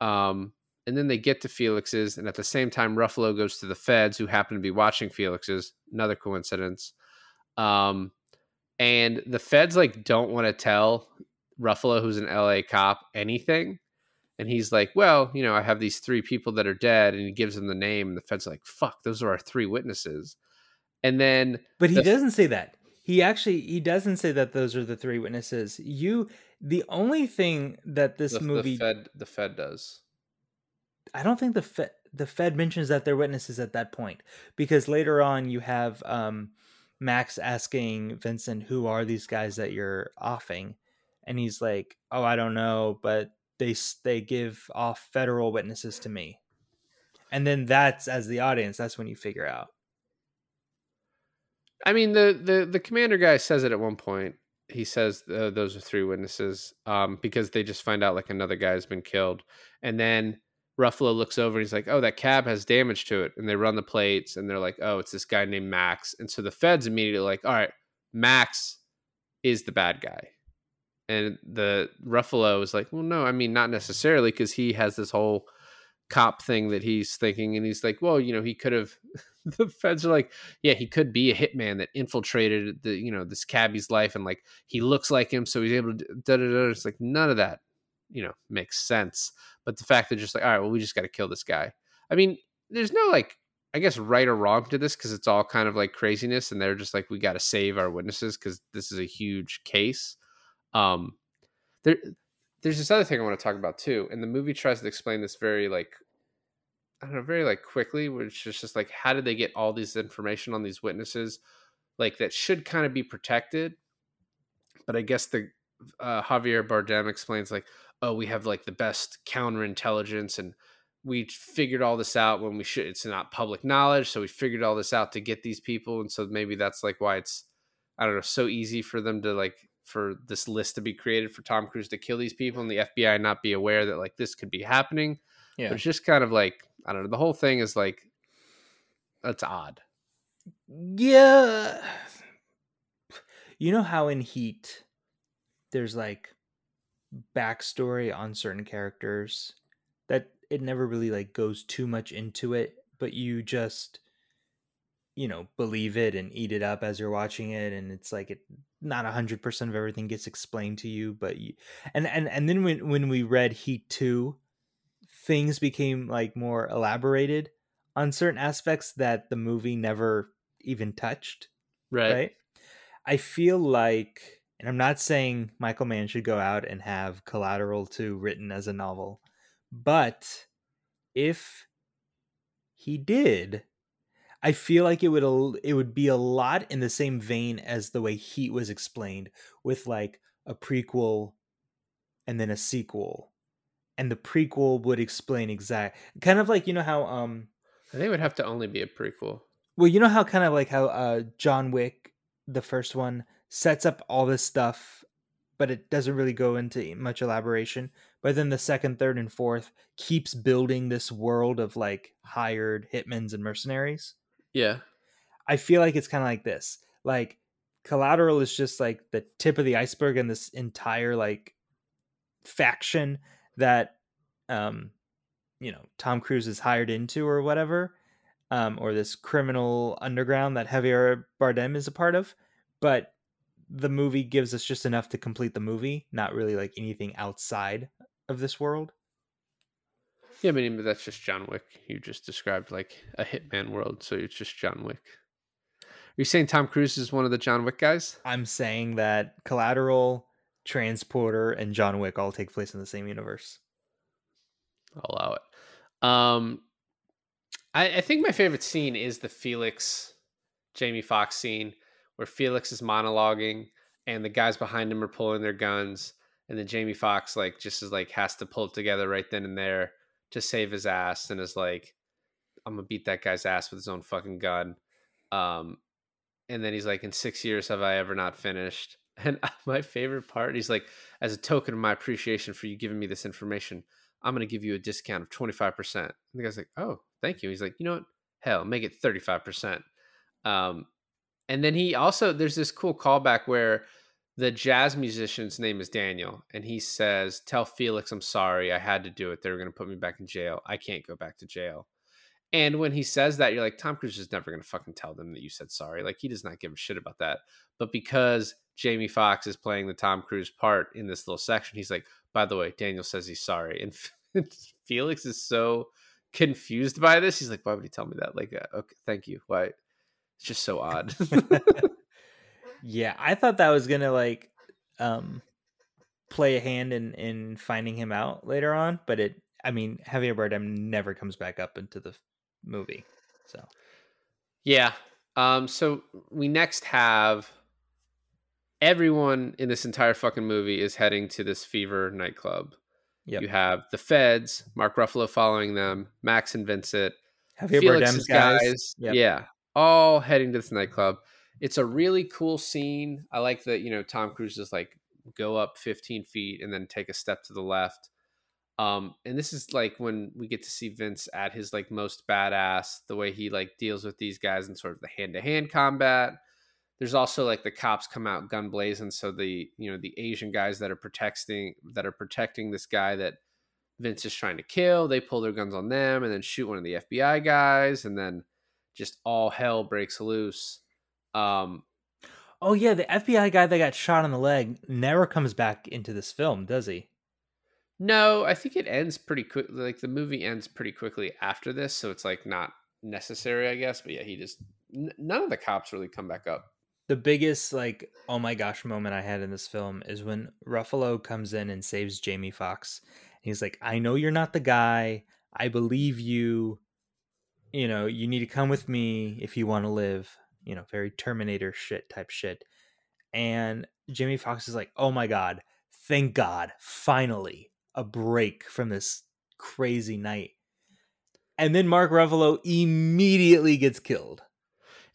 Um, and then they get to Felix's, and at the same time, Ruffalo goes to the feds, who happen to be watching Felix's. Another coincidence. Um, and the feds like don't want to tell Ruffalo, who's an LA cop, anything. And he's like, "Well, you know, I have these three people that are dead," and he gives them the name. And the feds are like, "Fuck, those are our three witnesses." And then But he The- doesn't say that. He actually he doesn't say that those are the three witnesses. You the only thing that this the, movie the fed, the fed does. I don't think the Fed the Fed mentions that they're witnesses at that point because later on you have um, Max asking Vincent, "Who are these guys that you're offing?" And he's like, "Oh, I don't know, but they they give off federal witnesses to me." And then that's as the audience, that's when you figure out. I mean, the the the commander guy says it at one point. He says uh, those are three witnesses um, because they just find out like another guy's been killed, and then Ruffalo looks over and he's like, "Oh, that cab has damage to it," and they run the plates, and they're like, "Oh, it's this guy named Max," and so the feds immediately like, "All right, Max is the bad guy," and the Ruffalo is like, "Well, no, I mean not necessarily because he has this whole." cop thing that he's thinking and he's like well you know he could have the feds are like yeah he could be a hitman that infiltrated the you know this cabbie's life and like he looks like him so he's able to da, da, da. it's like none of that you know makes sense but the fact that just like all right well we just got to kill this guy. I mean there's no like i guess right or wrong to this because it's all kind of like craziness and they're just like we got to save our witnesses because this is a huge case. Um there there's this other thing I want to talk about too, and the movie tries to explain this very like I don't know, very like quickly, which is just like how did they get all this information on these witnesses, like that should kind of be protected, but I guess the uh, Javier Bardem explains like, oh, we have like the best counterintelligence and we figured all this out when we should it's not public knowledge so we figured all this out to get these people and so maybe that's like why it's i don't know so easy for them to like for this list to be created for Tom Cruise to kill these people and the FBI not be aware that like this could be happening. Yeah. But it's just kind of like I don't know. The whole thing is like that's odd. Yeah. You know how in Heat there's like backstory on certain characters that it never really like goes too much into it, but you just you know believe it and eat it up as you're watching it and it's like it not 100% of everything gets explained to you but you and and and then when when we read heat 2 things became like more elaborated on certain aspects that the movie never even touched Right. right i feel like and i'm not saying michael mann should go out and have collateral 2 written as a novel but if he did I feel like it would it would be a lot in the same vein as the way Heat was explained, with like a prequel and then a sequel, and the prequel would explain exact kind of like you know how um I think it would have to only be a prequel. well you know how kind of like how uh John Wick the first one sets up all this stuff, but it doesn't really go into much elaboration. But then the second, third, and fourth keeps building this world of like hired hitmens and mercenaries. Yeah. I feel like it's kind of like this. Like collateral is just like the tip of the iceberg in this entire like faction that um you know Tom Cruise is hired into or whatever um or this criminal underground that Javier Bardem is a part of but the movie gives us just enough to complete the movie not really like anything outside of this world Yeah, I mean, that's just John Wick. You just described like a hitman world, so it's just John Wick. Are you saying Tom Cruise is one of the John Wick guys? I'm saying that collateral transporter and John Wick all take place in the same universe I'll allow it. Um, I, I think my favorite scene is the Felix Jamie Foxx scene where Felix is monologuing and the guys behind him are pulling their guns, and then Jamie Foxx like just is like has to pull it together right then and there to save his ass, and is like, "I'm gonna beat that guy's ass with his own fucking gun." Um, and then he's like, "In six years have I ever not finished?" And my favorite part, he's like, "As a token of my appreciation for you giving me this information." I'm to give you a discount of 25%. And the guy's like, oh, thank you. He's like, you know what? Hell, make it 35%. Um, and then he also, there's this cool callback where the jazz musician's name is Daniel. And he says, tell Felix I'm sorry. I had to do it. They were going to put me back in jail. I can't go back to jail. And when he says that, you're like, Tom Cruise is never going to fucking tell them that you said sorry. Like, he does not give a shit about that. But because Jamie Foxx is playing the Tom Cruise part in this little section, he's like, by the way, Daniel says he's sorry. And Felix is so confused by this. He's like, why would he tell me that? Like, uh, okay, thank you. Why? It's just so odd. Yeah, I thought that was gonna like um play a hand in in finding him out later on, but it I mean, Javier Bardem never comes back up into the movie. So Yeah. Um, so we next have everyone in this entire fucking movie is heading to this fever nightclub. Yep. You have the feds, Mark Ruffalo following them, Max and Vincent, Javier Felix's Bardem's guys. Yep. yeah, all heading to this nightclub. It's a really cool scene. I like that, you know, Tom Cruise is like go up 15 feet and then take a step to the left. Um, and this is like when we get to see Vince at his like most badass, the way he like deals with these guys in sort of the hand to hand combat. There's also like the cops come out gun blazing, so the you know the Asian guys that are protecting that are protecting this guy that Vince is trying to kill, they pull their guns on them and then shoot one of the FBI guys, and then just all hell breaks loose. Um, Oh yeah, the FBI guy that got shot in the leg never comes back into this film, does he? No, I think it ends pretty quick. Like the movie ends pretty quickly after this, so it's like not necessary, I guess. But yeah, he just n- none of the cops really come back up. The biggest like oh my gosh moment I had in this film is when Ruffalo comes in and saves Jamie Foxx. He's like, "I know you're not the guy. I believe you. You know, you need to come with me if you want to live." You know, very Terminator shit type shit. And Jimmy Fox is like, "Oh my god, thank God, finally a break from this crazy night." And then Mark Ruffalo immediately gets killed.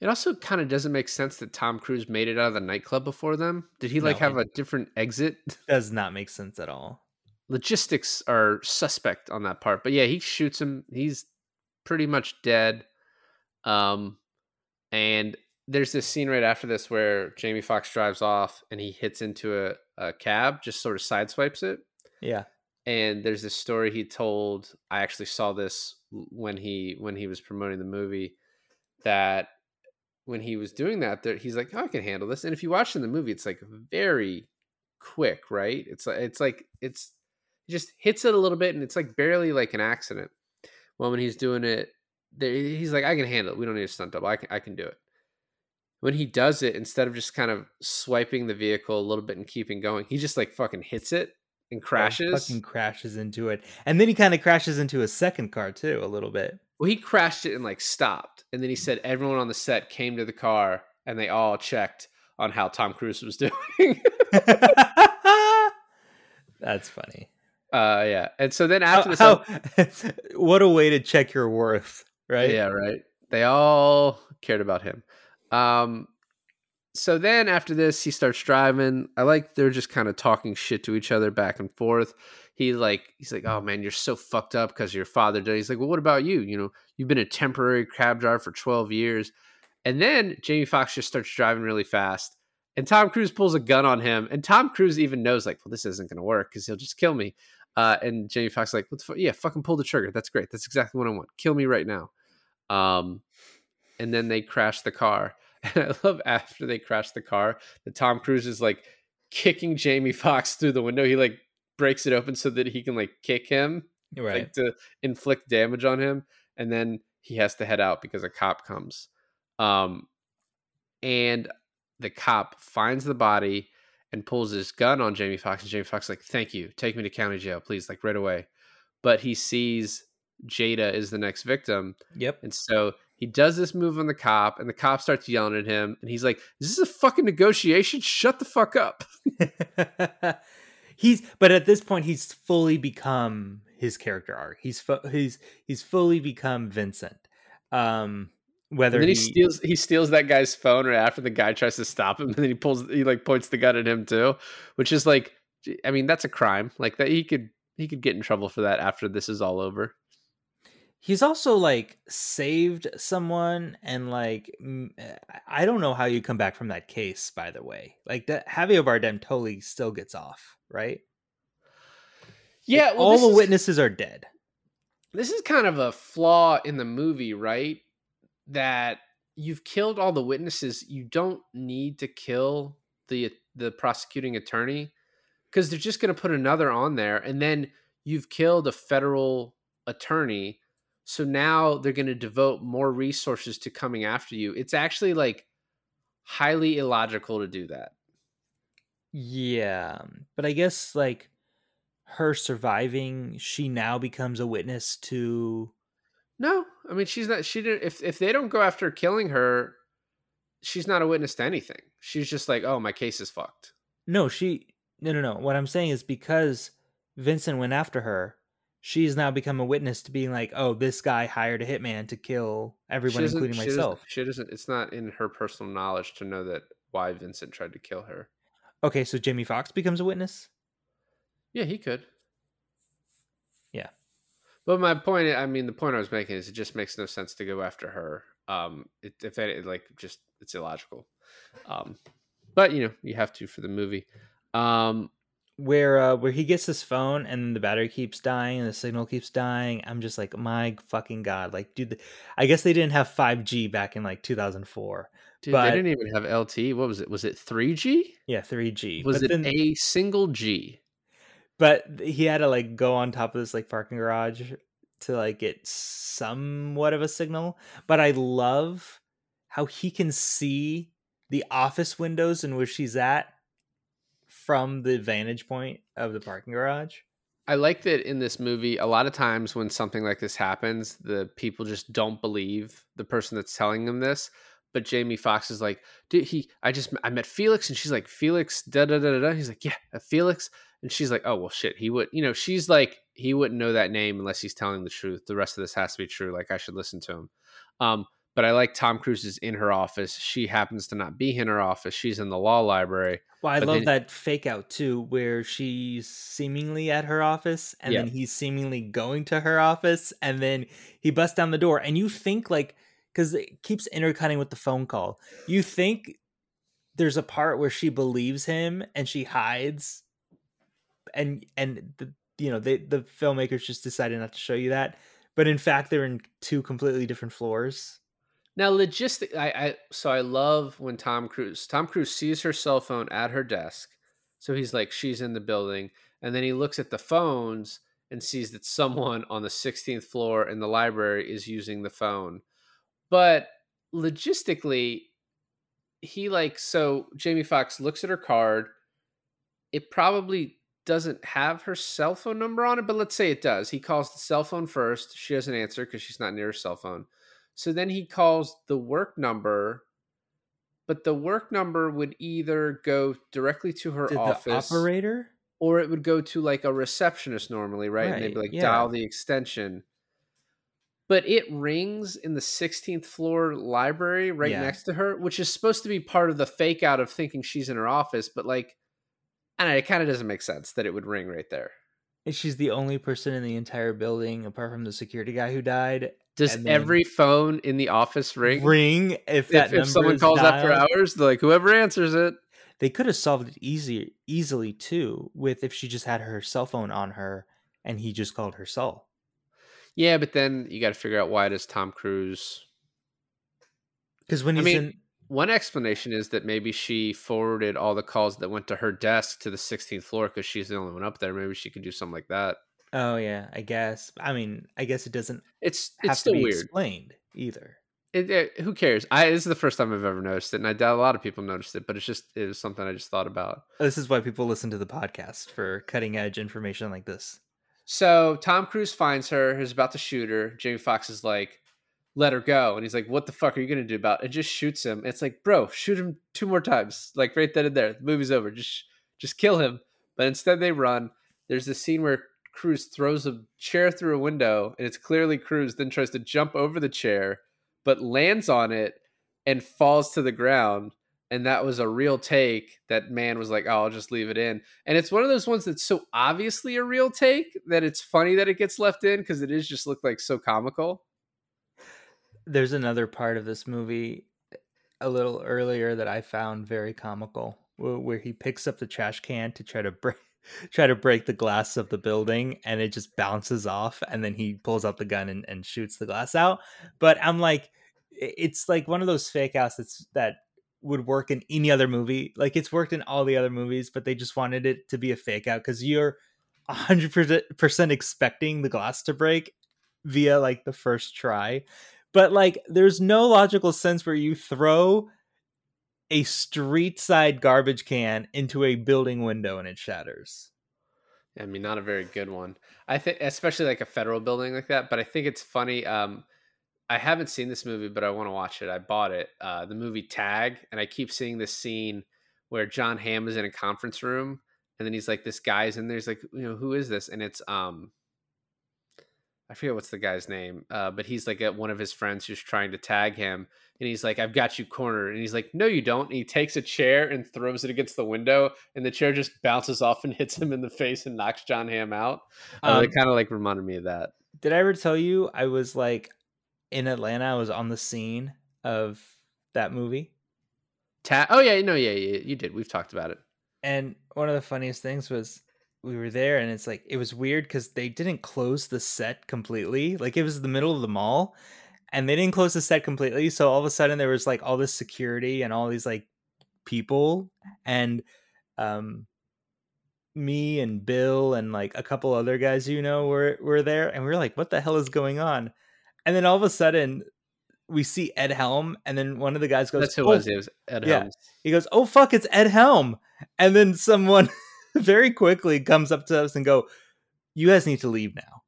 It also kind of doesn't make sense that Tom Cruise made it out of the nightclub before them. Did he like No, have a different exit? Does not make sense at all. Logistics are suspect on that part, but yeah, he shoots him. He's pretty much dead. Um, and there's this scene right after this where Jamie Foxx drives off and he hits into a, a cab, just sort of sideswipes it. Yeah. and there's this story he told i actually saw this when he when he was promoting the movie that when he was doing that he's like oh, i can handle this and if you watch in the movie it's like very quick right it's like it's like it's he just hits it a little bit and it's like barely like an accident well when he's doing it he's like i can handle it we don't need a stunt double i can, I can do it when he does it instead of just kind of swiping the vehicle a little bit and keeping going he just like fucking hits it and Oh, crashes fucking crashes into it. And then he kind of crashes into a second car too, a little bit. Well, he crashed it and like stopped, and then he said everyone on the set came to the car and they all checked on how Tom Cruise was doing. That's funny. Uh, yeah, and so then How, after this, how- what a way to check your worth, right? yeah, right. They all cared about him. Um, so then after this, he starts driving. I like they're just kind of talking shit to each other back and forth. He like he's like, "Oh man, you're so fucked up because your father died." He's like, "Well, what about you? You know, you've been a temporary cab driver for 12 years." And then Jamie Foxx just starts driving really fast, and Tom Cruise pulls a gun on him, and Tom Cruise even knows like, "Well, this isn't going to work because he'll just kill me." Uh, and Jamie Foxx like, "What the fuck? Yeah, fucking pull the trigger. That's great. That's exactly what I want. Kill me right now." Um, and then they crash the car. And I love after they crash the car that Tom Cruise is like kicking Jamie Foxx through the window. He like breaks it open so that he can like kick him, Right. like to inflict damage on him, and then he has to head out because a cop comes. Um, and the cop finds the body and pulls his gun on Jamie Foxx, and Jamie Foxx is like, "Thank you, take me to county jail, please, like right away." But he sees Jada is the next victim, yep. and so he does this move on the cop, and the cop starts yelling at him, and he's like, This "Is this a fucking negotiation? Shut the fuck up!" he's but at this point he's fully become his character arc. He's fu- he's he's fully become Vincent. Um whether And then he, he, steals he steals that guy's phone right after the guy tries to stop him, and then he pulls he like points the gun at him too, which is like, I mean, that's a crime. Like that he could he could get in trouble for that after this is all over. he's also like saved someone and like I don't know how you come back from that case by the way. Like that Javier Bardem totally still gets off, right? Yeah, Like, all the witnesses. witnesses are dead. this is kind of a flaw in the movie, right? That you've killed all the witnesses. You don't need to kill the the prosecuting attorney because they're just going to put another on there, and then you've killed a federal attorney. So now they're going to devote more resources to coming after you. It's actually like highly illogical to do that. Yeah, but I guess like her surviving, she now becomes a witness to No, I mean she's not. She didn't. If if they don't go after killing her, she's not a witness to anything. She's just like, oh, my case is fucked. No, she no no no. What I'm saying is because Vincent went after her, she's now become a witness to being like, oh, this guy hired a hitman to kill everyone, including she doesn't- myself. She doesn't. It's not in her personal knowledge to know that why Vincent tried to kill her. Okay, so Jamie Foxx becomes a witness. Yeah, he could. But my point, I mean, the point I was making is it just makes no sense to go after her. Um, it, if it, like, just it's illogical. Um, but you know, you have to for the movie. Um, Where uh where he gets his phone and the battery keeps dying and the signal keeps dying. I'm just like, my fucking god! Like, dude, I guess they didn't have 5G back in like 2004. dude, But- they didn't even have LT. What was it? Was it three G? Yeah, 3G. Was but it then- a single G? But he had to like go on top of this like parking garage to like get somewhat of a signal but i love how he can see the office windows in which he's at from the vantage point of the parking garage I like that in this movie, a lot of times when something like this happens, the people just don't believe the person that's telling them this. But Jamie Foxx is like, he, I just, I met Felix, and she's like, Felix, da da da da. He's like, yeah, Felix, and she's like, oh well, shit, he would, you know, she's like, he wouldn't know that name unless he's telling the truth. The rest of this has to be true. Like, I should listen to him. Um, but I like Tom Cruise is in her office. She happens to not be in her office. She's in the law library. well i love then- that fake out too where she's seemingly at her office and Yeah. then he's seemingly going to her office and then he busts down the door and you think like because it keeps intercutting with the phone call you think there's a part where she believes him and she hides and and the you know they the filmmakers just decided not to show you that but in fact they're in two completely different floors Now, logistic. I, I so I love when Tom Cruise. Tom Cruise sees her cell phone at her desk, so he's like, she's in the building, and then he looks at the phones and sees that someone on the 16th floor in the library is using the phone. But logistically, he like so Jamie Foxx looks at her card. It probably doesn't have her cell phone number on it, but let's say it does. He calls the cell phone first. She doesn't answer because she's not near her cell phone. So then he calls the work number, but the work number would either go directly to her office operator or it would go to like a receptionist normally, right? and they'd be like yeah. dial the extension. But it rings in the 16th floor library right Yeah. next to her, which is supposed to be part of the fake out of thinking she's in her office, but like I it kind of doesn't make sense that it would ring right there. and she's the only person in the entire building apart from the security guy who died Does every phone in the office ring? ring if that if, if someone calls after hours, like whoever answers it. they could have solved it easy easily too with if she just had her cell phone on her and he just called her cell Yeah, but then you got to figure out why does Tom Cruise? because when I he's mean, in One explanation is that maybe she forwarded all the calls that went to her desk to the 16th floor because she's the only one up there. Maybe she could do something like that. oh yeah i guess i mean i guess it doesn't It's it's to still be weird. explained either It, it- who cares? I this is the first time I've ever noticed it, and I doubt a lot of people noticed it. But it's just it was something I just thought about. Oh, this is why people listen to the podcast for cutting edge information like this So Tom Cruise finds her, He's about to shoot her. Jamie Foxx is like, "Let her go," and he's like, "What the fuck are you gonna do about?" it? And just shoots him. It's like, bro, shoot him two more times, like right then and there. The movie's over. Just just kill him. But instead, they run. There's this scene where Cruise throws a chair through a window, and it's clearly Cruise Then tries to jump over the chair, but lands on it and falls to the ground. And that was a real take. That man was like, "Oh, I'll just leave it in." And it's one of those ones that's so obviously a real take that it's funny that it gets left in because it is just looked like so comical. There's another part of this movie a little earlier that I found very comical, where, where he picks up the trash can to try to break try to break the glass of the building, and it just bounces off, and then he pulls out the gun and, and shoots the glass out. But I'm like, it's like one of those fake outs that's that would work in any other movie. Like it's worked in all the other movies, but they just wanted it to be a fake out because you're hundred percent expecting the glass to break via like the first try but like there's no logical sense where you throw a street side garbage can into a building window and it shatters I mean, not a very good one. I think, especially like a federal building like that. But I think it's funny. Um, I haven't seen this movie, but I want to watch it. I bought it, uh, the movie Tag, and I keep seeing this scene where John Hamm is in a conference room, and then he's like, "This guy's in there." He's like, "You know, who is this?" And it's um, I forget what's the guy's name, uh, but he's like at one of his friends who's trying to tag him, and he's like, "I've got you cornered," and he's like, "No, you don't." And he takes a chair and throws it against the window, and the chair just bounces off and hits him in the face and knocks John Hamm out. Uh, Um, it kind of like reminded me of that. Did I ever tell you I was like in Atlanta? I was on the scene of that movie. Ta- oh yeah, no, yeah, yeah, you did. We've talked about it. And one of the funniest things was we were there and it's like it was weird because they didn't close the set completely. Like it was the middle of the mall and they didn't close the set completely. So all of a sudden there was like all this security and all these like people and um me and Bill and like a couple other guys you know were were there and we were like, what the hell is going on? And then all of a sudden we see Ed Helm and then one of the guys goes, That's who it "Oh, was. It was Ed yeah. He goes, "Oh fuck, it's Ed Helm," and then someone very quickly comes up to us and go, "You guys need to leave now."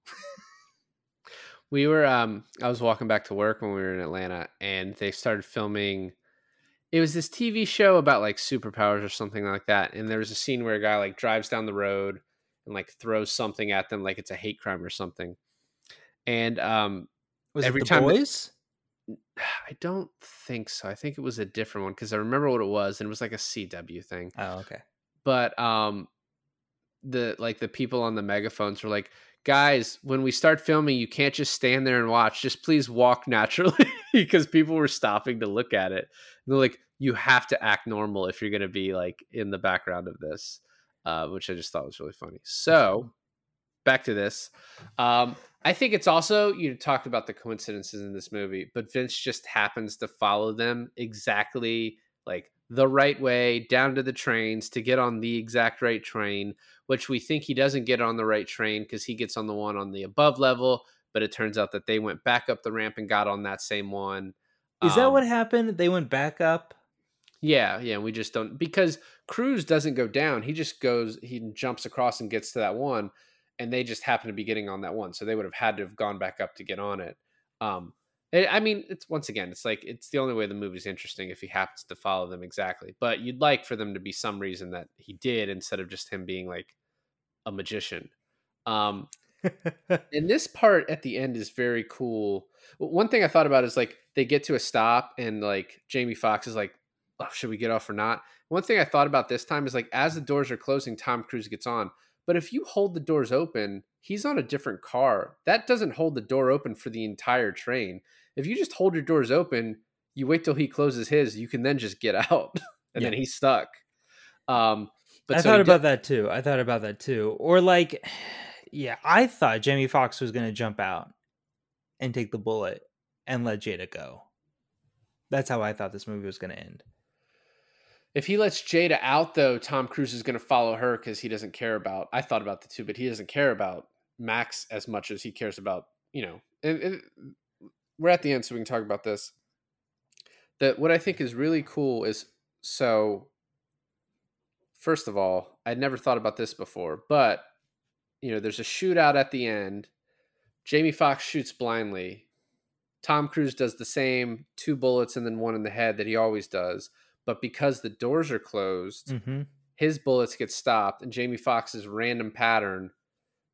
We were um I was walking back to work when we were in Atlanta and they started filming it was this TV show about like superpowers or something like that. And there was a scene where a guy like drives down the road and like throws something at them like it's a hate crime or something. And um Was Every it the time boys? I don't think so. I think it was a different one because I remember what it was and it was like a CW thing. Oh, okay. but um the like the people on the megaphones were like guys when we start filming you can't just stand there and watch. Just please walk naturally because people were stopping to look at it. And they're like you have to act normal if you're going to be like in the background of this uh, which i just thought was really funny. So back to this. Um, i think it's also you talked about the coincidences in this movie but vince just happens to follow them exactly like the right way down to the trains to get on the exact right train which we think he doesn't get on the right train because he gets on the one on the above level but it turns out that they went back up the ramp and got on that same one Is that Um, what happened? They went back up. yeah yeah we just don't because cruise doesn't go down he just goes he jumps across and gets to that one and they just happen to be getting on that one so they would have had to have gone back up to get on it um I I mean, it's once again, it's like it's the only way the movie's interesting if he happens to follow them exactly. But you'd like for them to be some reason that he did instead of just him being like a magician. Um, and this part at the end is very cool. One thing I thought about is like they get to a stop and like Jamie Foxx is like, oh, should we get off or not? One thing I thought about this time is like as the doors are closing, Tom Cruise gets on. But if you hold the doors open, he's on a different car. That doesn't hold the door open for the entire train. If you just hold your doors open, you wait till he closes his, you can then just get out, and then he's stuck. Um, but I so thought about did- that too. I thought about that too. Or like, yeah, I thought Jamie Foxx was going to jump out and take the bullet and let Jada go. That's how I thought this movie was going to end. If he lets Jada out, though, Tom Cruise is going to follow her because he doesn't care about. I thought about the two, but he doesn't care about Max as much as he cares about you know. And, and we're at the end, so we can talk about this. That what I think is really cool is so. First of all, I'd never thought about this before, but you know, there's a shootout at the end. Jamie Foxx shoots blindly. Tom Cruise does the same two bullets and then one in the head that he always does but because the doors are closed, Mm-hmm. his bullets get stopped, and Jamie Foxx's random pattern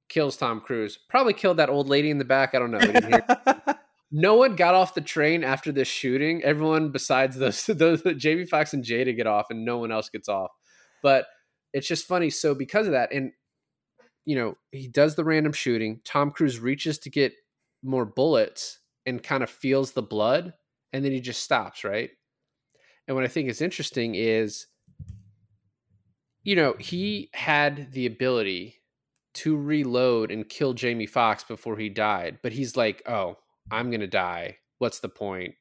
kills Tom Cruise. Probably killed that old lady in the back. I don't know. No one got off the train after this shooting. Everyone besides those, those Jamie Foxx and Jada get off, and no one else gets off. But it's just funny. So because of that, and you know, he does the random shooting. Tom Cruise reaches to get more bullets and kind of feels the blood, and then he just stops, right? And what I think is interesting is, you know, he had the ability to reload and kill Jamie Foxx before he died, but he's like, "Oh, I'm gonna die. What's the point?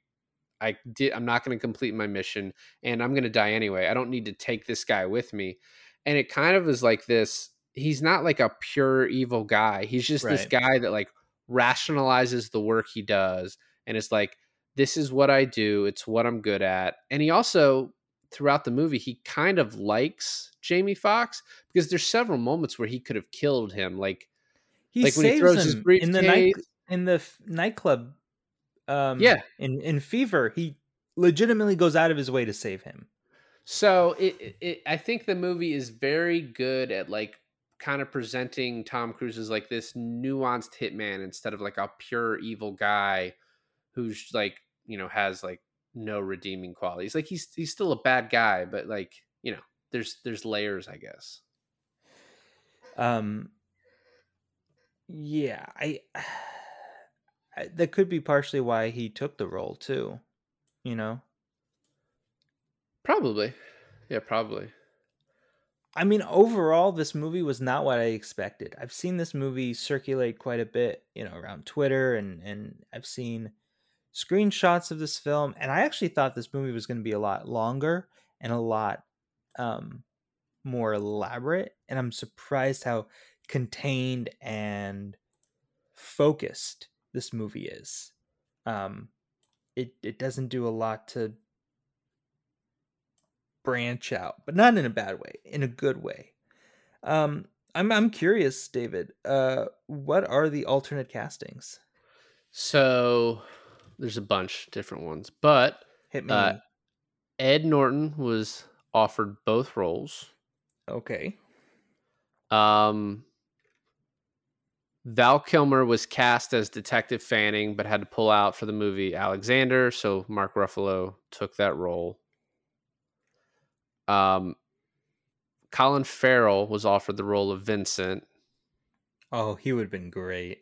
I did. I'm not gonna complete my mission, and I'm gonna die anyway. I don't need to take this guy with me." And it kind of is like this. He's not like a pure evil guy. He's just this guy that like rationalizes the work he does, and is like, this is what I do. It's what I'm good at. And he also throughout the movie he kind of likes Jamie Foxx because there's several moments where he could have killed him. Like He Like when he throws his him in the night briefcase. In the f- nightclub. Um, Yeah. in in Fever, he legitimately goes out of his way to save him. So it, it, I think the movie is very good at like kind of presenting Tom Cruise as like this nuanced hitman instead of like a pure evil guy who's like you know has like no redeeming qualities. Like he's he's still a bad guy, but like you know there's there's layers, I guess. Um, yeah, I that could be partially why he took the role too. You know, Probably, yeah, probably. I mean, overall, this movie was not what I expected. I've seen this movie circulate quite a bit, you know, around Twitter, and and I've seen screenshots of this film, and I actually thought this movie was going to be a lot longer and a lot um, more elaborate. And I'm surprised how contained and focused this movie is. Um, it it doesn't do a lot to branch out, but not in a bad way, in a good way. Um, I'm I'm curious, David. Uh, what are the alternate castings? So there's a bunch of different ones, but Hit me. Uh, Ed Norton was offered both roles. okay. Um, Val Kilmer was cast as Detective Fanning, but had to pull out for the movie Alexander, so Mark Ruffalo took that role. Um, Colin Farrell was offered the role of Vincent. Oh, he would have been great.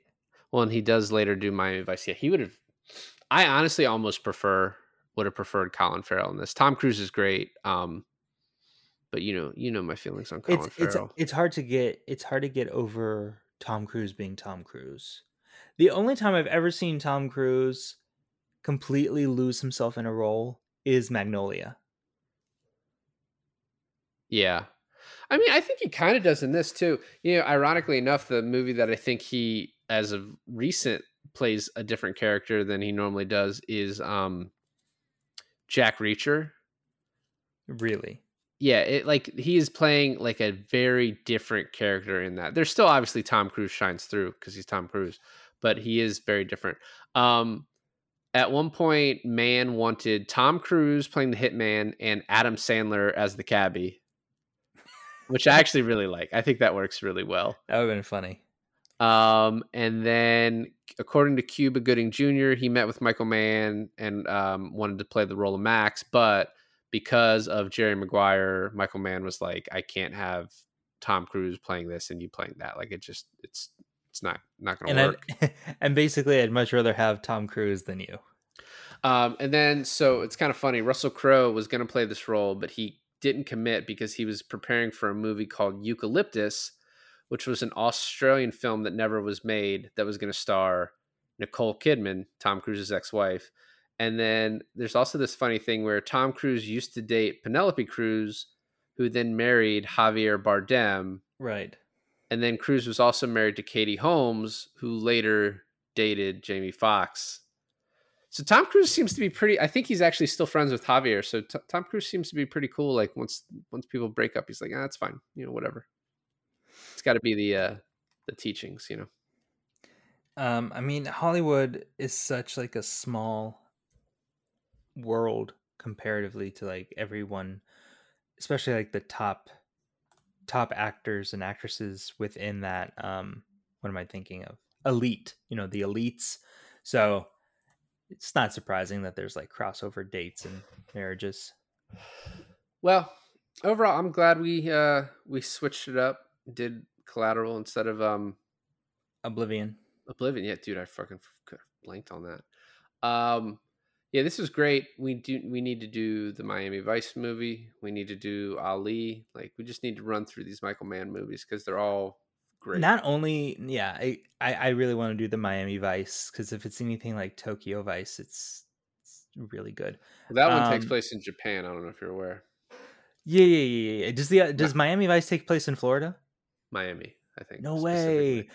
Well, and he does later do Miami Vice. Yeah, he would have. I honestly almost prefer would have preferred Colin Farrell in this. Tom Cruise is great, um, but you know, you know my feelings on Colin It's it's Farrell. it's hard to get it's hard to get over Tom Cruise being Tom Cruise. The only time I've ever seen Tom Cruise completely lose himself in a role is Magnolia. Yeah. I mean, I think he kind of does in this too. You know, ironically enough, the movie that I think he, as of recent, plays a different character than he normally does is um Jack Reacher. Really. Yeah, it like he is playing like a very different character in that. There's still obviously Tom Cruise shines through because he's Tom Cruise, but he is very different. Um at one point, Mann wanted Tom Cruise playing the hitman and Adam Sandler as the cabbie, which I actually really like. I think that works really well. That would have been funny. Um, and then, according to Cuba Gooding Jr., he met with Michael Mann and um, wanted to play the role of Max, but because of Jerry Maguire, Michael Mann was like, "I can't have Tom Cruise playing this and you playing that. Like, it just it's it's not not going And to I, work." and basically, I'd much rather have Tom Cruise than you. Um, and then, so it's kind of funny. Russell Crowe was going to play this role, but he didn't commit because he was preparing for a movie called Eucalyptus, which was an Australian film that never was made that was going to star Nicole Kidman, Tom Cruise's ex wife. And then there's also this funny thing where Tom Cruise used to date Penelope Cruz, who then married Javier Bardem. Right. And then Cruise was also married to Katie Holmes, who later dated Jamie Foxx. So Tom Cruise seems to be pretty. I think he's actually still friends with Javier. So T- Tom Cruise seems to be pretty cool. Like once once people break up, he's like, ah, that's fine. You know, whatever. It's got to be the uh the teachings, you know. Um, I mean, Hollywood is such like a small world comparatively to like everyone, especially like the top top actors and actresses within that. Um, what am I thinking of? Elite, you know, the elites. So it's not surprising that there's like crossover dates and marriages. Well, overall, I'm glad we uh we switched it up. Did Collateral instead of um Oblivion. Oblivion. Yeah, dude, I fucking blanked on that. Um, yeah, this was great. We do. We need to do the Miami Vice movie. We need to do Ali. Like, we just need to run through these Michael Mann movies because they're all great. Not only, yeah, I, I, I really want to do the Miami Vice because if it's anything like Tokyo Vice, it's, it's really good. that one takes um, place in Japan. I don't know if you're aware. Yeah, yeah, yeah, yeah. Does the uh, does Miami Vice take place in Florida? Miami, I think. No way.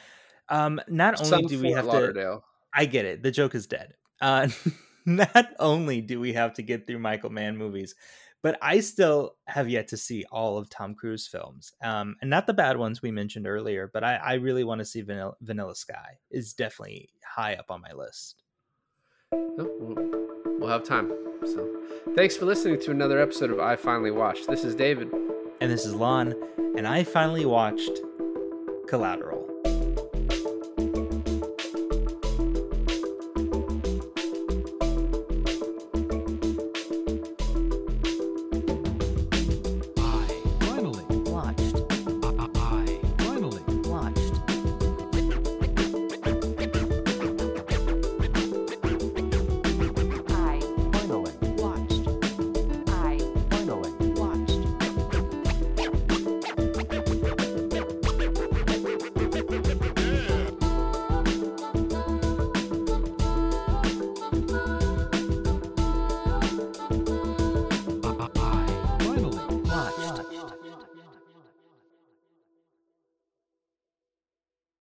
Um, not only Some do we Fort have to, I get it. The joke is dead. Uh, not only do we have to get through Michael Mann movies, but I still have yet to see all of Tom Cruise films, um, and not the bad ones we mentioned earlier. But I, I really want to see Vanilla, Vanilla Sky. is definitely high up on my list. Oh, we'll- We'll have time. So, thanks for listening to another episode of I Finally Watched. This is David. And this is Lon, and I finally watched Collateral.